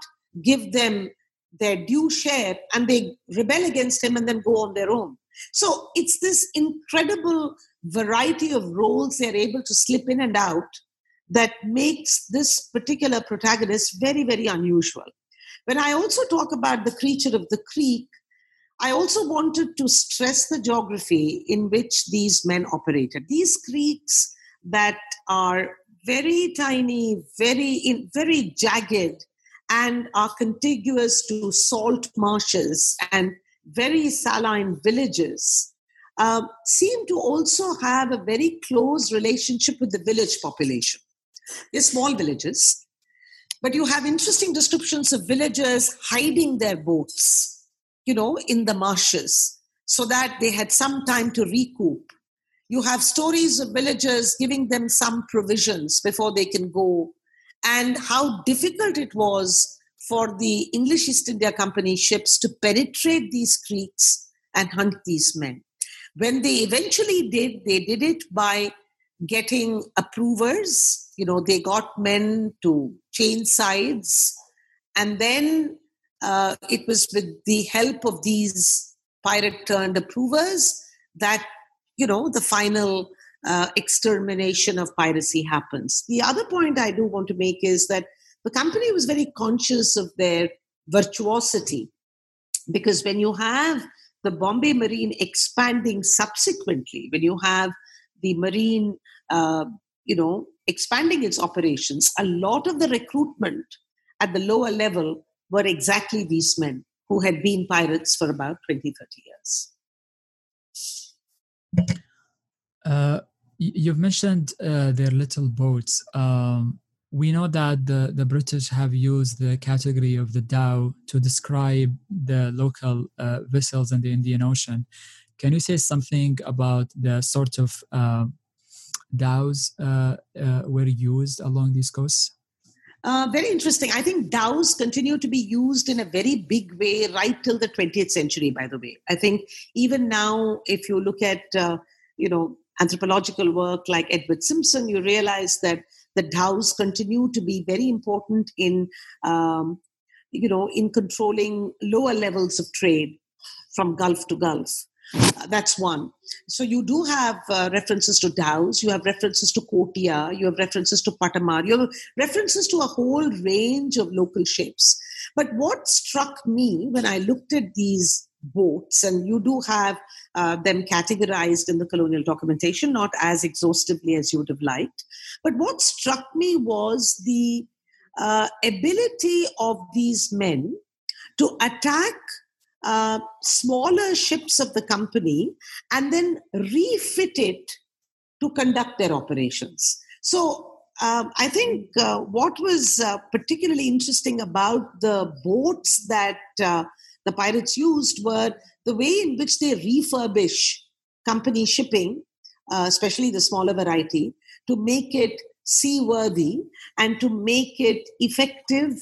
give them their due share and they rebel against him and then go on their own. So it's this incredible variety of roles they're able to slip in and out that makes this particular protagonist very, very unusual. When I also talk about the creature of the creek, I also wanted to stress the geography in which these men operated. These creeks that are very tiny, very in, very jagged, and are contiguous to salt marshes and very saline villages. uh, seem to also have a very close relationship with the village population. They're small villages, but you have interesting descriptions of villagers hiding their boats, you know, in the marshes so that they had some time to recoup. You have stories of villagers giving them some provisions before they can go, and how difficult it was for the English East India Company ships to penetrate these creeks and hunt these men. When they eventually did, they did it by getting approvers. You know, they got men to change sides, and then uh, it was with the help of these pirate turned approvers that you know the final uh, extermination of piracy happens the other point i do want to make is that the company was very conscious of their virtuosity because when you have the bombay marine expanding subsequently when you have the marine uh, you know expanding its operations a lot of the recruitment at the lower level were exactly these men who had been pirates for about 20, 30 years. Uh, you've mentioned uh, their little boats. Um, we know that the, the British have used the category of the dhow to describe the local uh, vessels in the Indian Ocean. Can you say something about the sort of dhows uh, uh, were used along these coasts? Uh, very interesting. I think dhows continue to be used in a very big way right till the 20th century, by the way. I think even now, if you look at, uh, you know, anthropological work like Edward Simpson, you realize that the dhows continue to be very important in, um, you know, in controlling lower levels of trade from Gulf to Gulf. Uh, that's one. So you do have uh, references to dhows, you have references to Kotia, you have references to Patamar, you have references to a whole range of local shapes. But what struck me when I looked at these boats, and you do have uh, them categorized in the colonial documentation, not as exhaustively as you would have liked. But what struck me was the uh, ability of these men to attack uh, smaller ships of the company and then refit it to conduct their operations. So um, I think uh, what was uh, particularly interesting about the boats that uh, the pirates used were the way in which they refurbish company shipping, uh, especially the smaller variety, to make it seaworthy and to make it effective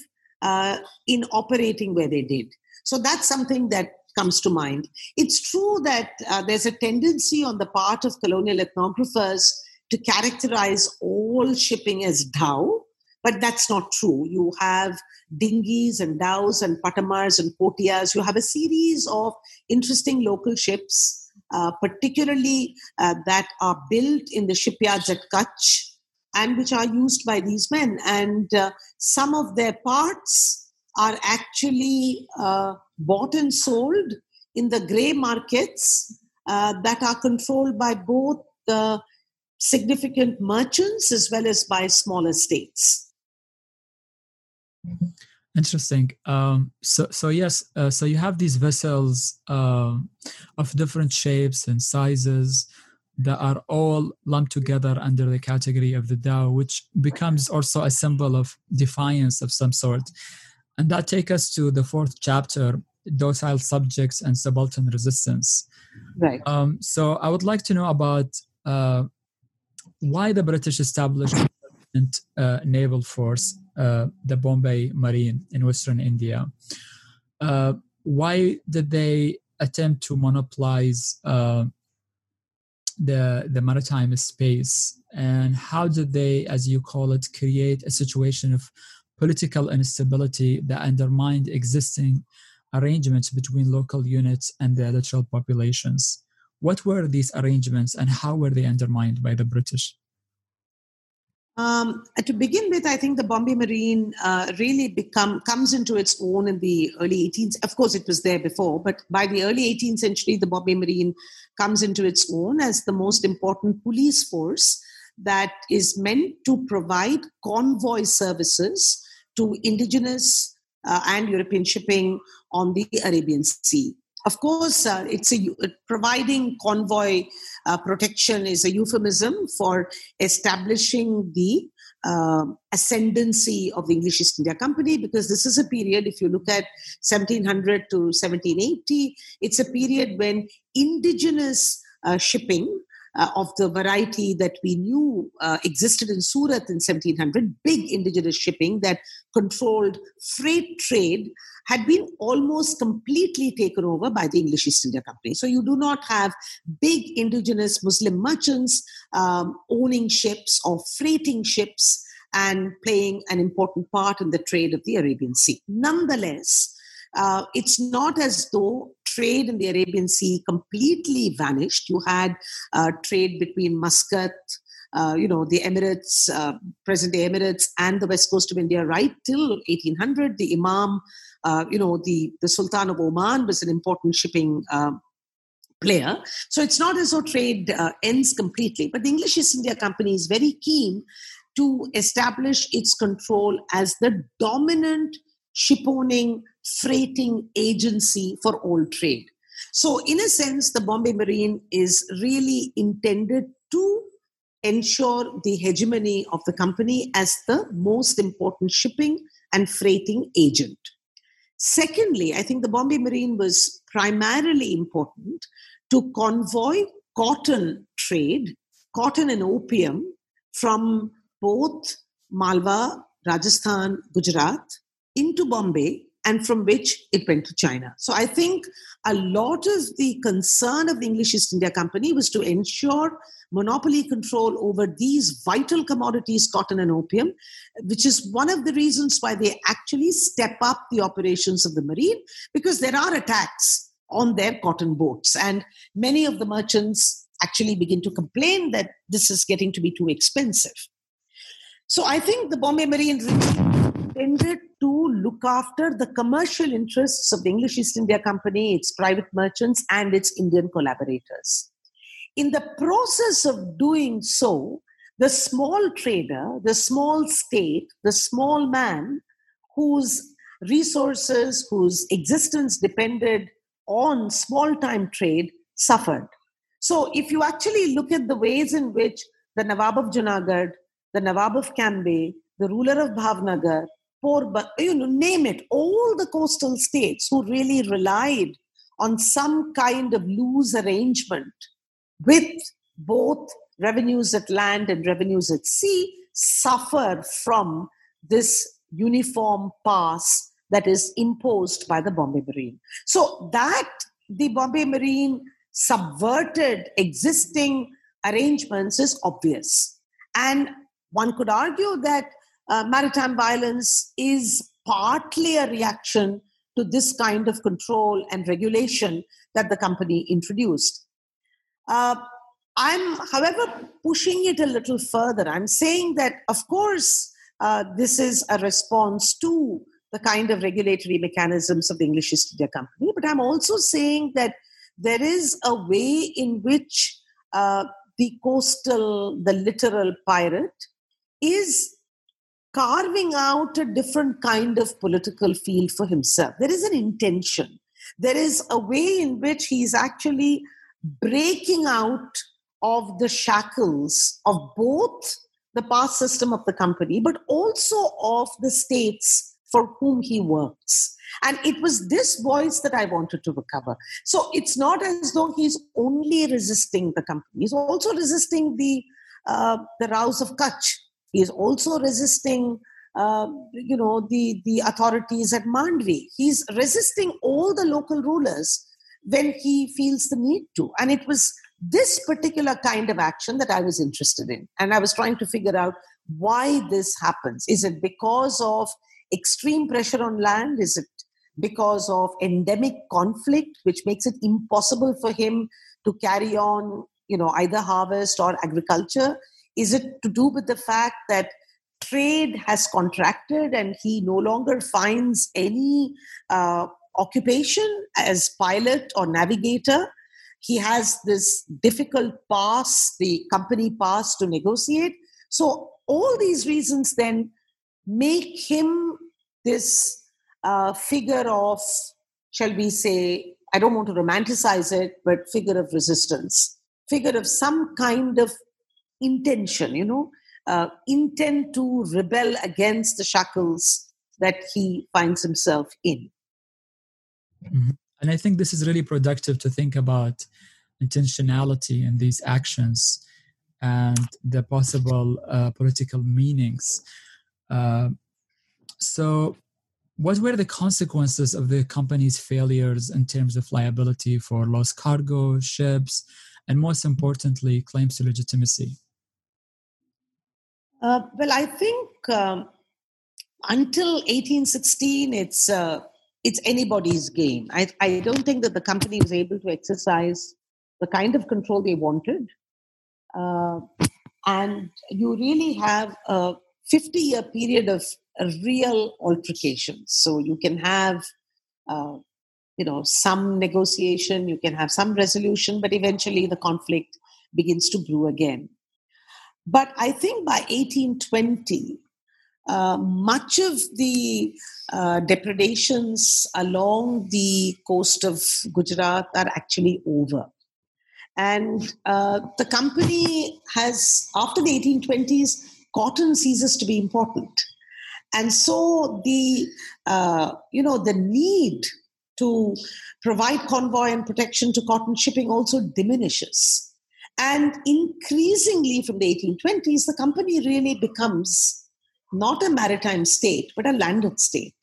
uh, in operating where they did. So that's something that comes to mind. It's true that uh, there's a tendency on the part of colonial ethnographers to characterize all shipping as dhow, but that's not true. You have dinghies and dhows and patamars and potias. You have a series of interesting local ships, uh, particularly uh, that are built in the shipyards at Kutch and which are used by these men. And uh, some of their parts are actually uh, bought and sold in the gray markets uh, that are controlled by both the significant merchants as well as by smaller states. Interesting. Um, so, so yes. Uh, so you have these vessels uh, of different shapes and sizes that are all lumped together under the category of the dhow, which becomes also a symbol of defiance of some sort. And that takes us to the fourth chapter docile subjects and subaltern resistance. Right. Um, so I would like to know about uh, why the British established uh, naval force, the Bombay Marine in Western India. Uh, why did they attempt to monopolize uh, the the maritime space, and how did they, as you call it, create a situation of political instability that undermined existing arrangements between local units and the littoral populations. What were these arrangements and how were they undermined by the British? Um, to begin with, I think the Bombay Marine uh, really become comes into its own in the early 18th. Of course, it was there before, but by the early 18th century, the Bombay Marine comes into its own as the most important police force that is meant to provide convoy services to indigenous uh, and European shipping on the Arabian Sea. Of course, uh, it's a providing convoy uh, protection is a euphemism for establishing the uh, ascendancy of the English East India Company because this is a period, if you look at 1700 to 1780, it's a period when indigenous uh, shipping uh, of the variety that we knew uh, existed in Surat in 1700, big indigenous shipping that controlled freight trade, had been almost completely taken over by the English East India Company. So you do not have big indigenous Muslim merchants um, owning ships or freighting ships and playing an important part in the trade of the Arabian Sea. Nonetheless, uh, it's not as though trade in the Arabian Sea completely vanished. You had uh, trade between Muscat, uh, you know, the Emirates, uh, present day Emirates, and the west coast of India right till 1800. The Imam, uh, you know, the, the Sultan of Oman was an important shipping uh, player. So it's not as though trade uh, ends completely. But the English East India Company is very keen to establish its control as the dominant shipowning freighting agency for all trade. So, in a sense, the Bombay Marine is really intended to ensure the hegemony of the company as the most important shipping and freighting agent. Secondly, I think the Bombay Marine was primarily important to convoy cotton trade, cotton and opium from both Malwa, Rajasthan, Gujarat into Bombay and from which it went to China. So I think a lot of the concern of the English East India Company was to ensure monopoly control over these vital commodities, cotton and opium, which is one of the reasons why they actually step up the operations of the marine because there are attacks on their cotton boats. And many of the merchants actually begin to complain that this is getting to be too expensive. So I think the Bombay Marine intended to look after the commercial interests of the English East India Company, its private merchants, and its Indian collaborators. In the process of doing so, the small trader, the small state, the small man whose resources, whose existence depended on small time trade, suffered. So, if you actually look at the ways in which the Nawab of Junagadh, the Nawab of Cambay, the ruler of Bhavnagar, Porbandar, you know, name it, all the coastal states who really relied on some kind of loose arrangement with both revenues at land and revenues at sea suffer from this uniform pass that is imposed by the Bombay Marine. So that the Bombay Marine subverted existing arrangements is obvious. And one could argue that uh, maritime violence is partly a reaction to this kind of control and regulation that the company introduced. Uh, I'm, however, pushing it a little further. I'm saying that, of course, uh, this is a response to the kind of regulatory mechanisms of the English East India Company, but I'm also saying that there is a way in which uh, the coastal, the littoral pirate is carving out a different kind of political field for himself. There is an intention. There is a way in which he's actually breaking out of the shackles of both the past system of the company, but also of the states for whom he works. And it was this voice that I wanted to recover. So it's not as though he's only resisting the company, he's also resisting the, uh, the Raos of Kutch he is also resisting, uh, you know, the, the authorities at Mandvi. He's resisting all the local rulers when he feels the need to. And it was this particular kind of action that I was interested in. And I was trying to figure out why this happens. Is it because of extreme pressure on land? Is it because of endemic conflict, which makes it impossible for him to carry on, you know, either harvest or agriculture? Is it to do with the fact that trade has contracted and he no longer finds any uh, occupation as pilot or navigator? He has this difficult pass, the company pass to negotiate. So, all these reasons then make him this uh, figure of, shall we say, I don't want to romanticize it, but figure of resistance, figure of some kind of intention, you know, uh, intent to rebel against the shackles that he finds himself in. Mm-hmm. And I think this is really productive to think about intentionality in these actions and the possible uh, political meanings. Uh, so, what were the consequences of the company's failures in terms of liability for lost cargo, ships, and most importantly, claims to legitimacy? Uh, well, I think um, until 1816, it's uh, it's anybody's game. I, I don't think that the company was able to exercise the kind of control they wanted. Uh, and you really have a 50 year period of real altercations. So you can have, uh, you know, some negotiation, you can have some resolution, but eventually the conflict begins to brew again. But I think by 1820, uh, much of the uh, depredations along the coast of Gujarat are actually over. And uh, the company has, after the 1820s, cotton ceases to be important. And so the, uh, you know, the need to provide convoy and protection to cotton shipping also diminishes. And increasingly from the 1820s, the company really becomes not a maritime state, but a landed state.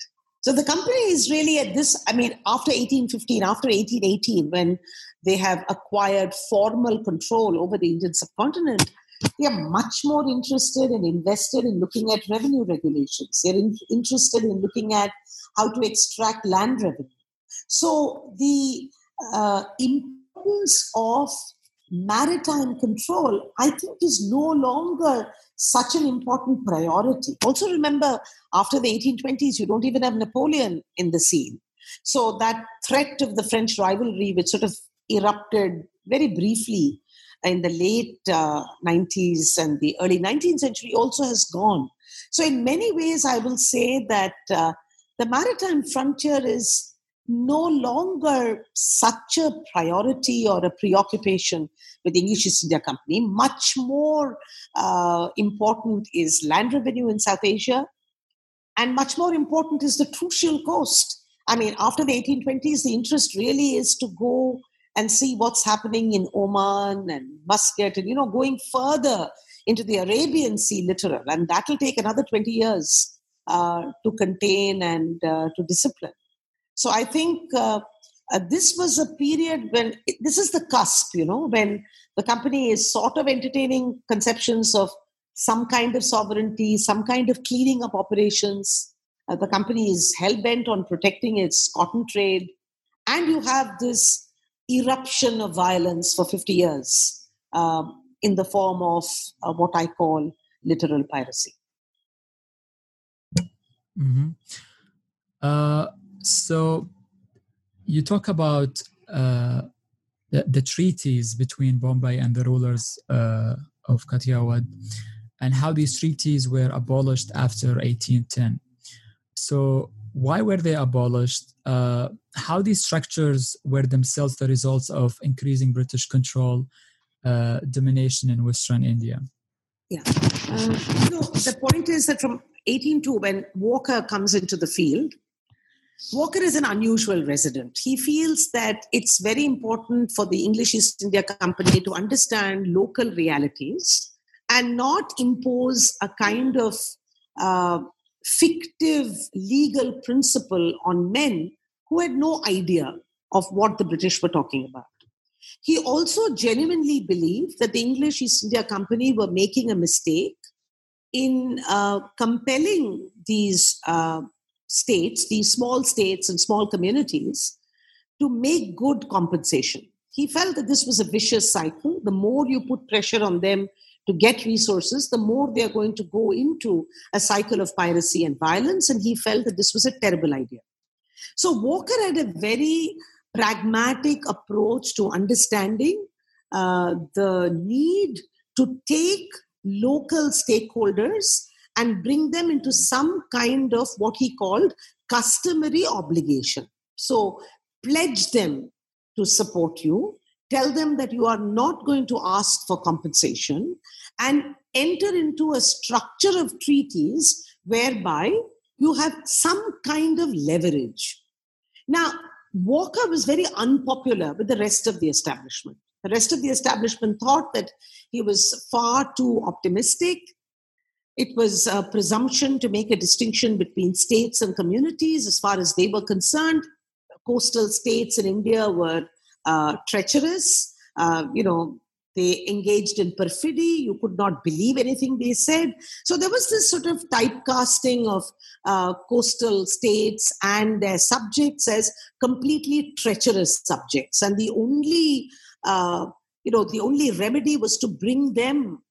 So the company is really at this, I mean, after 1815, after 1818, when they have acquired formal control over the Indian subcontinent, they are much more interested and invested in looking at revenue regulations. They're in, interested in looking at how to extract land revenue. So the uh, importance of maritime control, I think, is no longer such an important priority. Also, remember, after the 1820s, you don't even have Napoleon in the scene. So, that threat of the French rivalry, which sort of erupted very briefly in the late uh, 90s and the early 19th century, also has gone. So, in many ways, I will say that uh, the maritime frontier is no longer such a priority or a preoccupation with the English East India Company. Much more uh, important is land revenue in South Asia, and much more important is the Trucial Coast. I mean, after the 1820s, the interest really is to go and see what's happening in Oman and Muscat, and you know, going further into the Arabian Sea littoral, and that will take another 20 years uh, to contain and uh, to discipline. So I think uh, uh, this was a period when it, this is the cusp, you know, when the company is sort of entertaining conceptions of some kind of sovereignty, some kind of cleaning up operations. Uh, the company is hell bent on protecting its cotton trade, and you have this eruption of violence for 50 years um, in the form of uh, what I call littoral piracy. Mm-hmm. Uh, so you talk about uh, the, the, treaties between Bombay and the rulers uh, of Kathiawar and how these treaties were abolished after 1810. So why were they abolished? Uh, how these structures were themselves the results of increasing British control, uh, domination in Western India? Yeah. Know, the point is that from 1802, when Walker comes into the field, Walker is an unusual resident. He feels that it's very important for the English East India Company to understand local realities and not impose a kind of uh, fictive legal principle on men who had no idea of what the British were talking about. He also genuinely believed that the English East India Company were making a mistake in uh, compelling these uh, states, these small states and small communities, to make good compensation. He felt that this was a vicious cycle. The more you put pressure on them to get resources, the more they're going to go into a cycle of piracy and violence. And he felt that this was a terrible idea. So Walker had a very pragmatic approach to understanding uh, the need to take local stakeholders and bring them into some kind of what he called customary obligation. So, pledge them to support you, tell them that you are not going to ask for compensation, and enter into a structure of treaties whereby you have some kind of leverage. Now, Walker was very unpopular with the rest of the establishment. The rest of the establishment thought that he was far too optimistic. It was a presumption to make a distinction between states and communities as far as they were concerned. Coastal states in India were uh, treacherous. Uh, you know, they engaged in perfidy. You could not believe anything they said. So there was this sort of typecasting of uh, coastal states and their subjects as completely treacherous subjects. And the only, uh, you know, the only remedy was to bring them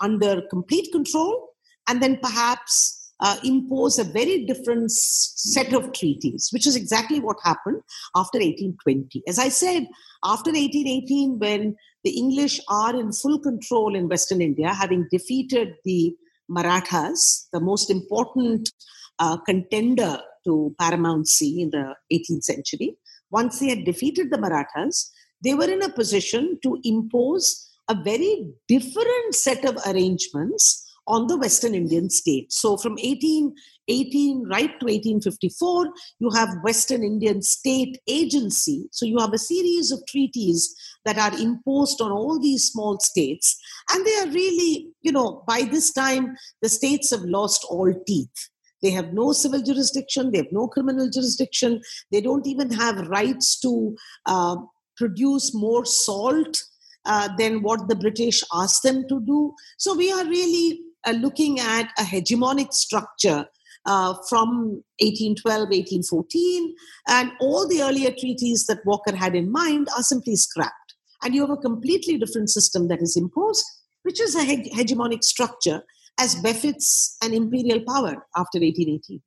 under complete control and then perhaps uh, impose a very different set of treaties, which is exactly what happened after 1820. As I said, after 1818, when the English are in full control in Western India, having defeated the Marathas, the most important uh, contender to paramountcy in the 18th century. Once they had defeated the Marathas, they were in a position to impose a very different set of arrangements on the Western Indian states. So from 1818 right to 1854, you have Western Indian State Agency. So you have a series of treaties that are imposed on all these small states. And they are really, you know, by this time, the states have lost all teeth. They have no civil jurisdiction, they have no criminal jurisdiction, they don't even have rights to uh, produce more salt uh, than what the British asked them to do. So we are really uh, looking at a hegemonic structure uh, from 1812, 1814, and all the earlier treaties that Walker had in mind are simply scrapped. And you have a completely different system that is imposed, which is a heg- hegemonic structure as befits an imperial power after 1818.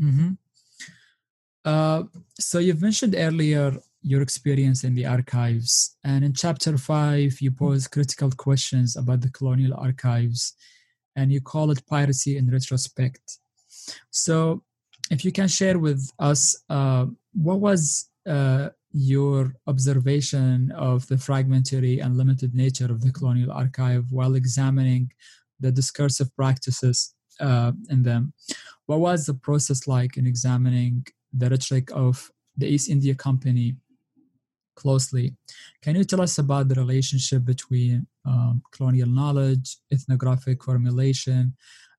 Mm-hmm. Uh, so you've mentioned earlier your experience in the archives. And in chapter five, you pose critical questions about the colonial archives and you call it piracy in retrospect. So, if you can share with us, uh, what was uh, your observation of the fragmentary and limited nature of the colonial archive while examining the discursive practices uh, in them? What was the process like in examining the rhetoric of the East India Company closely. Can you tell us about the relationship between um, colonial knowledge, ethnographic formulation,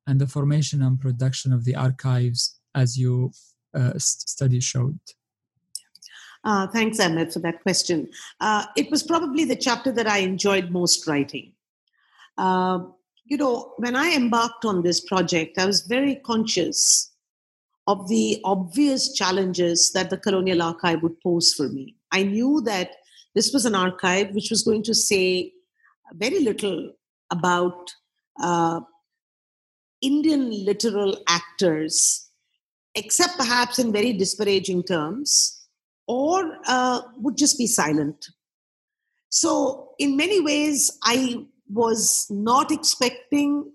and the formation and production of the archives as your uh, study showed? Uh, thanks, Ahmed, for that question. Uh, it was probably the chapter that I enjoyed most writing. Uh, you know, when I embarked on this project, I was very conscious of the obvious challenges that the colonial archive would pose for me. I knew that this was an archive which was going to say very little about uh, Indian littoral actors, except perhaps in very disparaging terms, or uh, would just be silent. So, in many ways, I was not expecting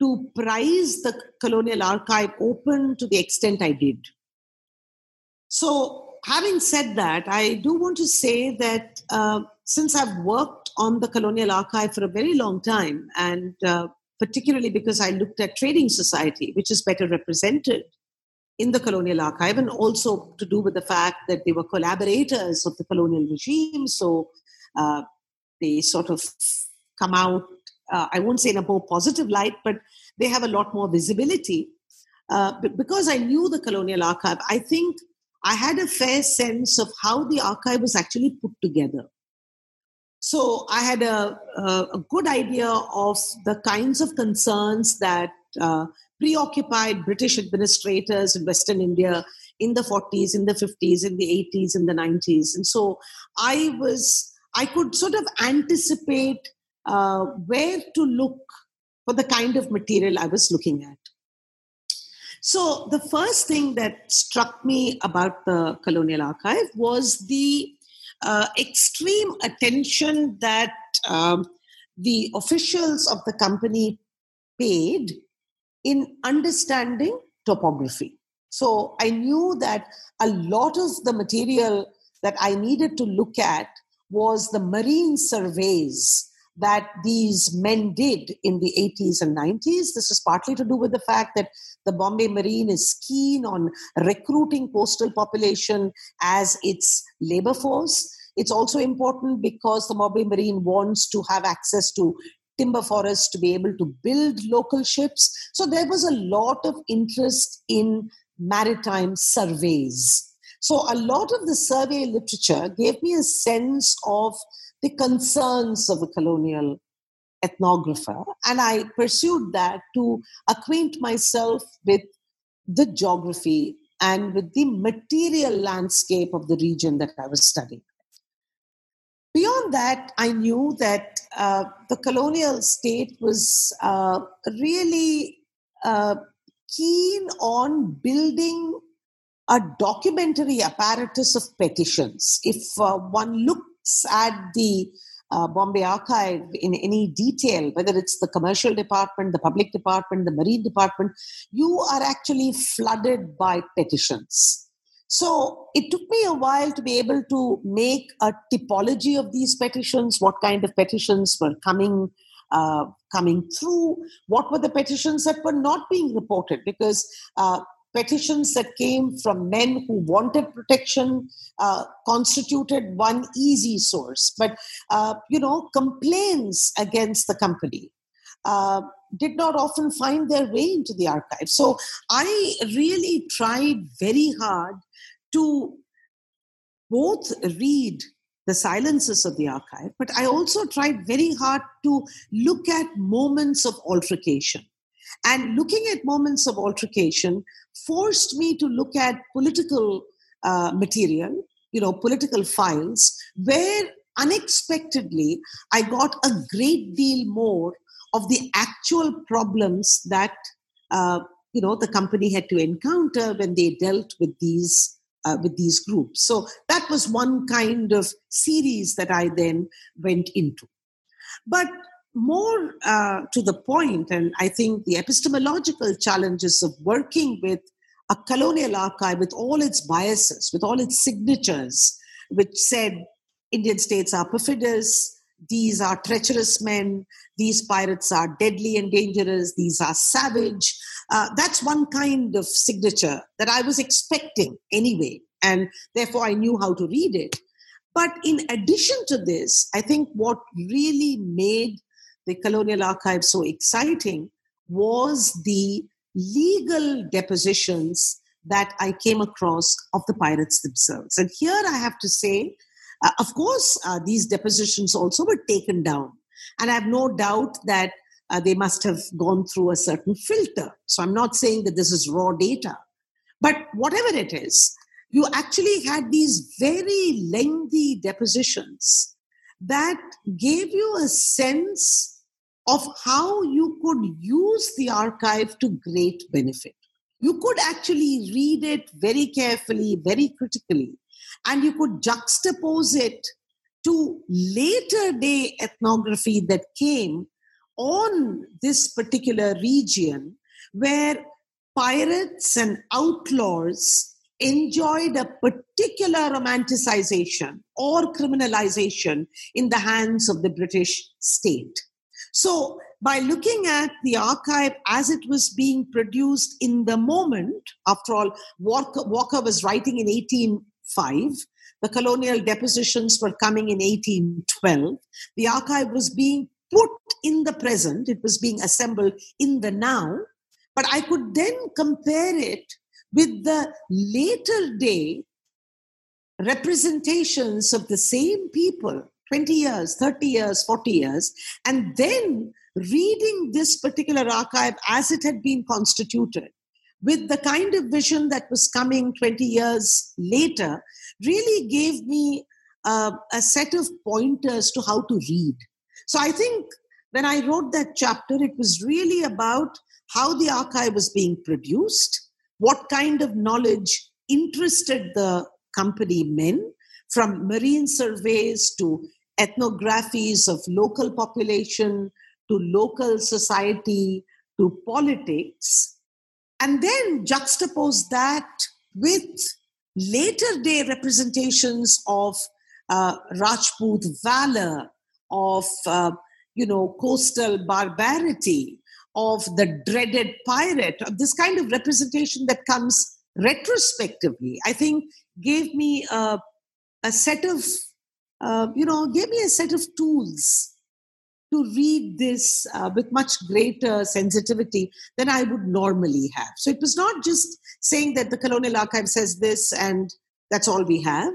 to prize the colonial archive open to the extent I did. So, having said that, I do want to say that uh, since I've worked on the colonial archive for a very long time, and uh, particularly because I looked at trading society, which is better represented in the colonial archive, and also to do with the fact that they were collaborators of the colonial regime. So uh, they sort of come out, uh, I won't say in a more positive light, but they have a lot more visibility. Uh, but because I knew the colonial archive, I think I had a fair sense of how the archive was actually put together. So I had a, a, good idea of the kinds of concerns that uh, preoccupied British administrators in Western India in the 40s, in the 50s, in the 80s, in the 90s. And so I was, I could sort of anticipate uh, where to look for the kind of material I was looking at. So, the first thing that struck me about the Colonial Archive was the uh, extreme attention that um, the officials of the company paid in understanding topography. So, I knew that a lot of the material that I needed to look at was the marine surveys that these men did in the 80s and 90s. This is partly to do with the fact that the Bombay Marine is keen on recruiting coastal population as its labor force. It's also important because the Bombay Marine wants to have access to timber forests to be able to build local ships. So there was a lot of interest in maritime surveys. So a lot of the survey literature gave me a sense of the concerns of a colonial ethnographer, and I pursued that to acquaint myself with the geography and with the material landscape of the region that I was studying. Beyond that, I knew that uh, the colonial state was uh, really uh, keen on building a documentary apparatus of petitions. If uh, one looks at the uh, Bombay Archive in any detail, whether it's the commercial department, the public department, the marine department, you are actually flooded by petitions. So it took me a while to be able to make a typology of these petitions, what kind of petitions were coming uh, coming through, what were the petitions that were not being reported, because uh, petitions that came from men who wanted protection uh, constituted one easy source. But, uh, you know, complaints against the company uh, did not often find their way into the archive. So I really tried very hard to both read the silences of the archive, but I also tried very hard to look at moments of altercation. And looking at moments of altercation forced me to look at political uh, material, you know, political files, where unexpectedly I got a great deal more of the actual problems that uh, you know the company had to encounter when they dealt with these uh, with these groups. So that was one kind of series that I then went into. But more uh, to the point, and I think the epistemological challenges of working with a colonial archive with all its biases, with all its signatures, which said Indian states are perfidious, these are treacherous men, these pirates are deadly and dangerous, these are savage. Uh, that's one kind of signature that I was expecting anyway, and therefore I knew how to read it. But in addition to this, I think what really made the Colonial Archive so exciting was the legal depositions that I came across of the pirates themselves. And here I have to say, uh, of course, uh, these depositions also were taken down. And I have no doubt that uh, they must have gone through a certain filter. So I'm not saying that this is raw data. But whatever it is, you actually had these very lengthy depositions that gave you a sense of how you could use the archive to great benefit. You could actually read it very carefully, very critically, and you could juxtapose it to later day ethnography that came on this particular region where pirates and outlaws enjoyed a particular romanticization or criminalization in the hands of the British state. So, by looking at the archive as it was being produced in the moment, after all, Walker, Walker was writing in 1805, the colonial depositions were coming in 1812, the archive was being put in the present, it was being assembled in the now, but I could then compare it with the later day representations of the same people 20 years, 30 years, 40 years, and then reading this particular archive as it had been constituted with the kind of vision that was coming 20 years later really gave me uh, a set of pointers to how to read. So I think when I wrote that chapter, it was really about how the archive was being produced, what kind of knowledge interested the company men, from marine surveys to ethnographies of local population to local society to politics, and then juxtapose that with later day representations of uh, Rajput valor, of uh, you know coastal barbarity, of the dreaded pirate, of this kind of representation that comes retrospectively, I think gave me a, a set of uh, you know gave me a set of tools to read this uh, with much greater sensitivity than I would normally have. So it was not just saying that the Colonial Archive says this and that's all we have,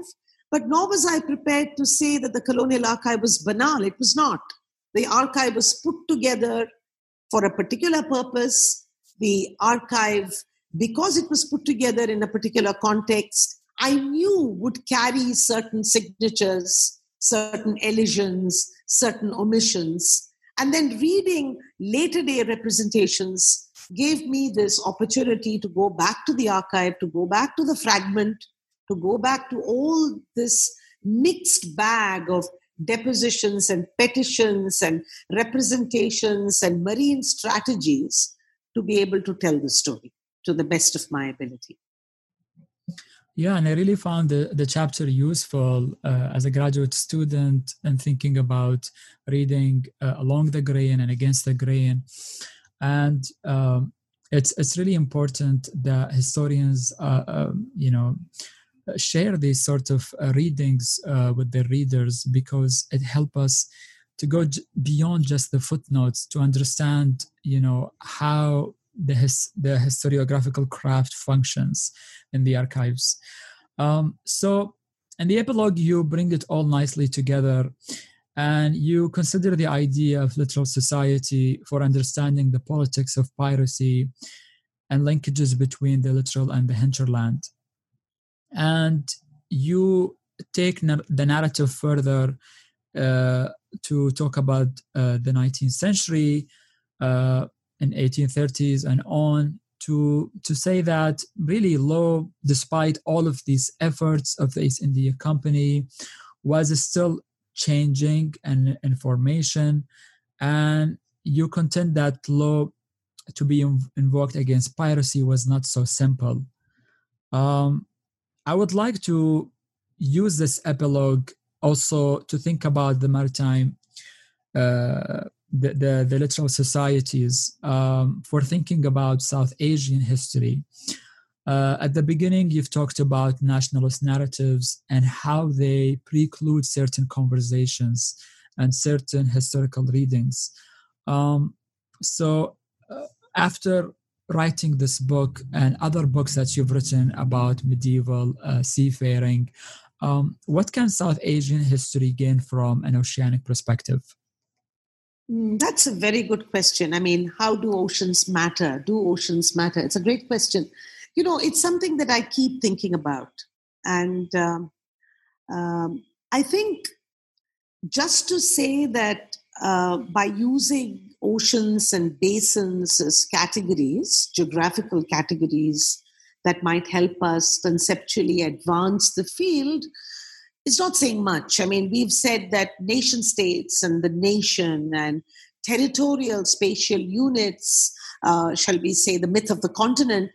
but nor was I prepared to say that the Colonial Archive was banal. It was not. The archive was put together for a particular purpose. The archive, because it was put together in a particular context, I knew would carry certain signatures, certain elisions, certain omissions. And then reading later day representations gave me this opportunity to go back to the archive, to go back to the fragment, to go back to all this mixed bag of depositions and petitions and representations and marine strategies to be able to tell the story to the best of my ability. Yeah, and I really found the, the chapter useful uh, as a graduate student and thinking about reading uh, along the grain and against the grain. And um, it's it's really important that historians, uh, um, you know, share these sort of uh, readings uh, with their readers because it helps us to go j- beyond just the footnotes to understand, you know, how the, his, the historiographical craft functions in the archives. Um, so, in the epilogue, you bring it all nicely together and you consider the idea of littoral society for understanding the politics of piracy and linkages between the littoral and the hinterland. And you take the narrative further uh, to talk about uh, the 19th century uh, in 1830s and on to to say that really Law, despite all of these efforts of the East India Company, was still changing and information, and you contend that law to be invoked against piracy was not so simple. Um, I would like to use this epilogue also to think about the maritime uh, the, the, the littoral societies um, for thinking about South Asian history. Uh, at the beginning, you've talked about nationalist narratives and how they preclude certain conversations and certain historical readings. Um, so, uh, after writing this book and other books that you've written about medieval uh, seafaring, um, what can South Asian history gain from an oceanic perspective? Mm, that's a very good question. I mean, how do oceans matter? Do oceans matter? It's a great question. You know, it's something that I keep thinking about. And um, um, I think just to say that uh, by using oceans and basins as categories, geographical categories that might help us conceptually advance the field, it's not saying much. I mean, we've said that nation states and the nation and territorial spatial units, uh, shall we say, the myth of the continent,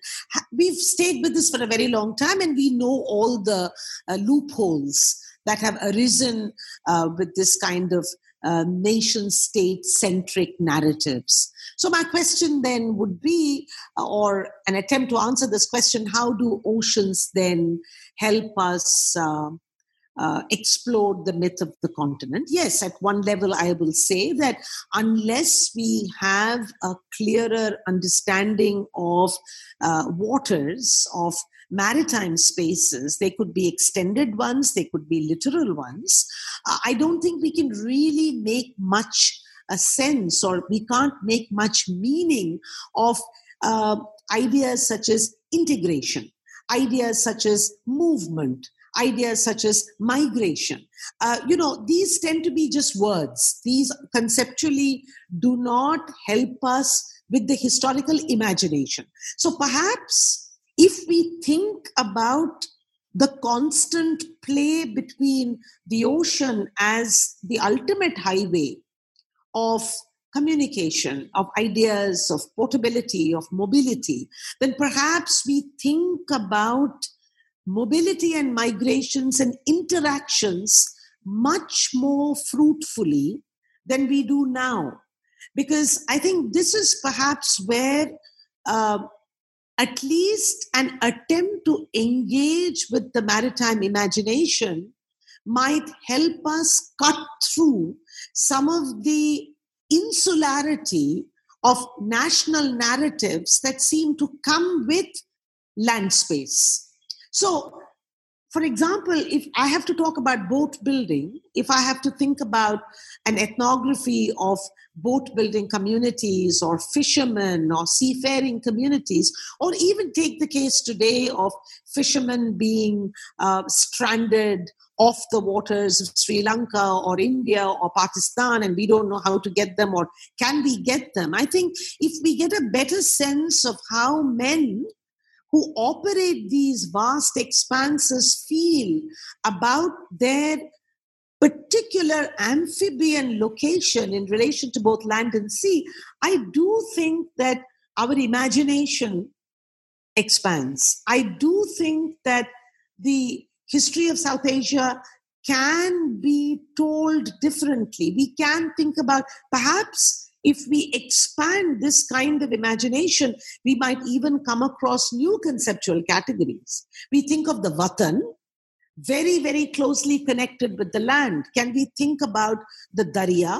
we've stayed with this for a very long time and we know all the uh, loopholes that have arisen uh, with this kind of uh, nation state centric narratives. So, my question then would be, uh, or an attempt to answer this question how do oceans then help us? Uh, uh, explored the myth of the continent. Yes, at one level, I will say that unless we have a clearer understanding of uh, waters, of maritime spaces, they could be extended ones, they could be littoral ones, uh, I don't think we can really make much a sense or we can't make much meaning of uh, ideas such as integration, ideas such as movement, ideas such as migration. Uh, you know, these tend to be just words. These conceptually do not help us with the historical imagination. So perhaps if we think about the constant play between the ocean as the ultimate highway of communication, of ideas, of portability, of mobility, then perhaps we think about mobility and migrations and interactions much more fruitfully than we do now. Because I think this is perhaps where uh, at least an attempt to engage with the maritime imagination might help us cut through some of the insularity of national narratives that seem to come with land space. So, for example, if I have to talk about boat building, if I have to think about an ethnography of boat building communities or fishermen or seafaring communities, or even take the case today of fishermen being uh, stranded off the waters of Sri Lanka or India or Pakistan, and we don't know how to get them or can we get them. I think if we get a better sense of how men who operate these vast expanses feel about their particular amphibian location in relation to both land and sea, I do think that our imagination expands. I do think that the history of South Asia can be told differently. We can think about perhaps if we expand this kind of imagination, we might even come across new conceptual categories. We think of the Vatan, very, very closely connected with the land. Can we think about the Darya?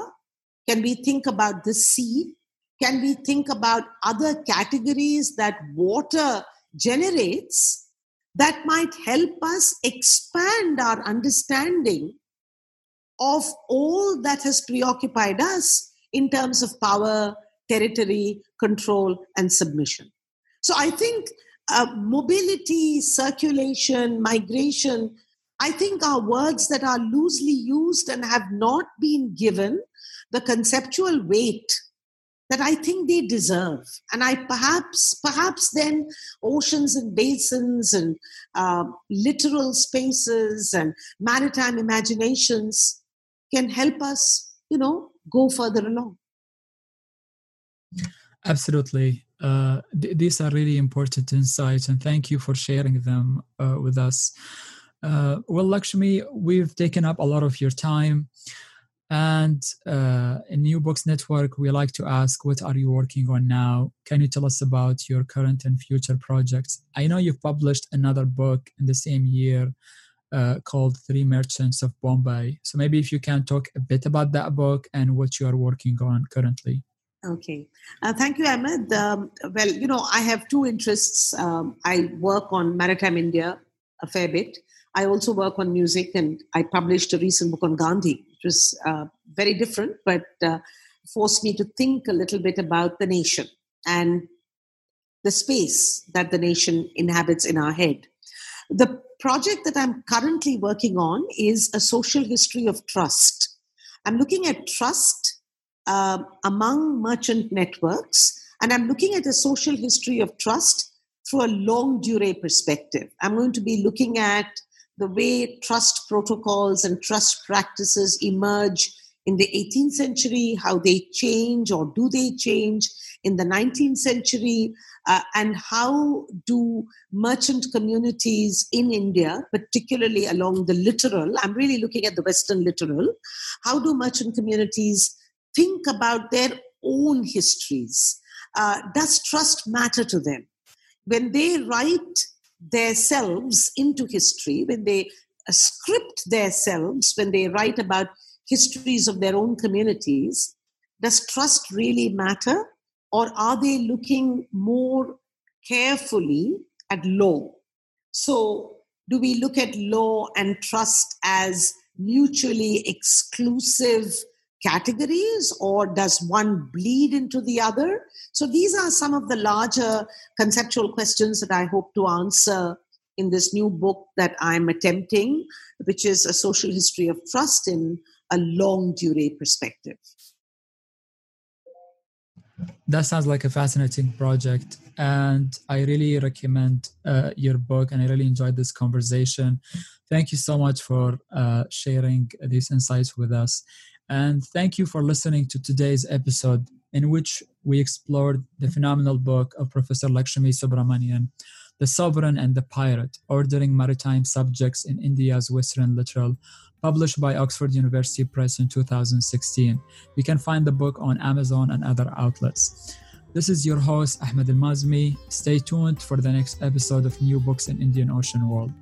Can we think about the sea? Can we think about other categories that water generates that might help us expand our understanding of all that has preoccupied us in terms of power, territory, control, and submission. So I think uh, mobility, circulation, migration, I think are words that are loosely used and have not been given the conceptual weight that I think they deserve. And I perhaps, perhaps then oceans and basins and uh, littoral spaces and maritime imaginations can help us, you know, go further along. Absolutely. Uh, th- these are really important insights, and thank you for sharing them uh, with us. Uh, well, Lakshmi, we've taken up a lot of your time. And uh, in New Books Network, we like to ask, what are you working on now? Can you tell us about your current and future projects? I know you've published another book in the same year uh, called Three Merchants of Bombay. So maybe if you can talk a bit about that book and what you are working on currently. Okay. Uh, thank you, Ahmed. Um, well, you know, I have two interests. Um, I work on maritime India a fair bit. I also work on music, and I published a recent book on Gandhi, which was uh, very different, but uh, forced me to think a little bit about the nation and the space that the nation inhabits in our head. The project that I'm currently working on is a social history of trust. I'm looking at trust uh, among merchant networks, and I'm looking at a social history of trust through a longue durée perspective. I'm going to be looking at the way trust protocols and trust practices emerge in the 18th century, how they change or do they change in the 19th century, uh, and how do merchant communities in India, particularly along the littoral, I'm really looking at the Western littoral, how do merchant communities think about their own histories? Uh, does trust matter to them? When they write themselves into history, when they uh, script themselves, when they write about histories of their own communities, does trust really matter? Or are they looking more carefully at law? So, do we look at law and trust as mutually exclusive categories or does one bleed into the other? So, these are some of the larger conceptual questions that I hope to answer in this new book that I'm attempting, which is a social history of trust in a longue durée perspective. That sounds like a fascinating project, and I really recommend uh, your book. And I really enjoyed this conversation. Thank you so much for uh, sharing these insights with us, and thank you for listening to today's episode, in which we explored the phenomenal book of Professor Lakshmi Subramanian, The Sovereign and the Pirate Ordering Maritime Subjects in India's Western Littoral, published by Oxford University Press in 2016. You can find the book on Amazon and other outlets. This is your host, Ahmed Al Mazmi. Stay tuned for the next episode of New Books in Indian Ocean World.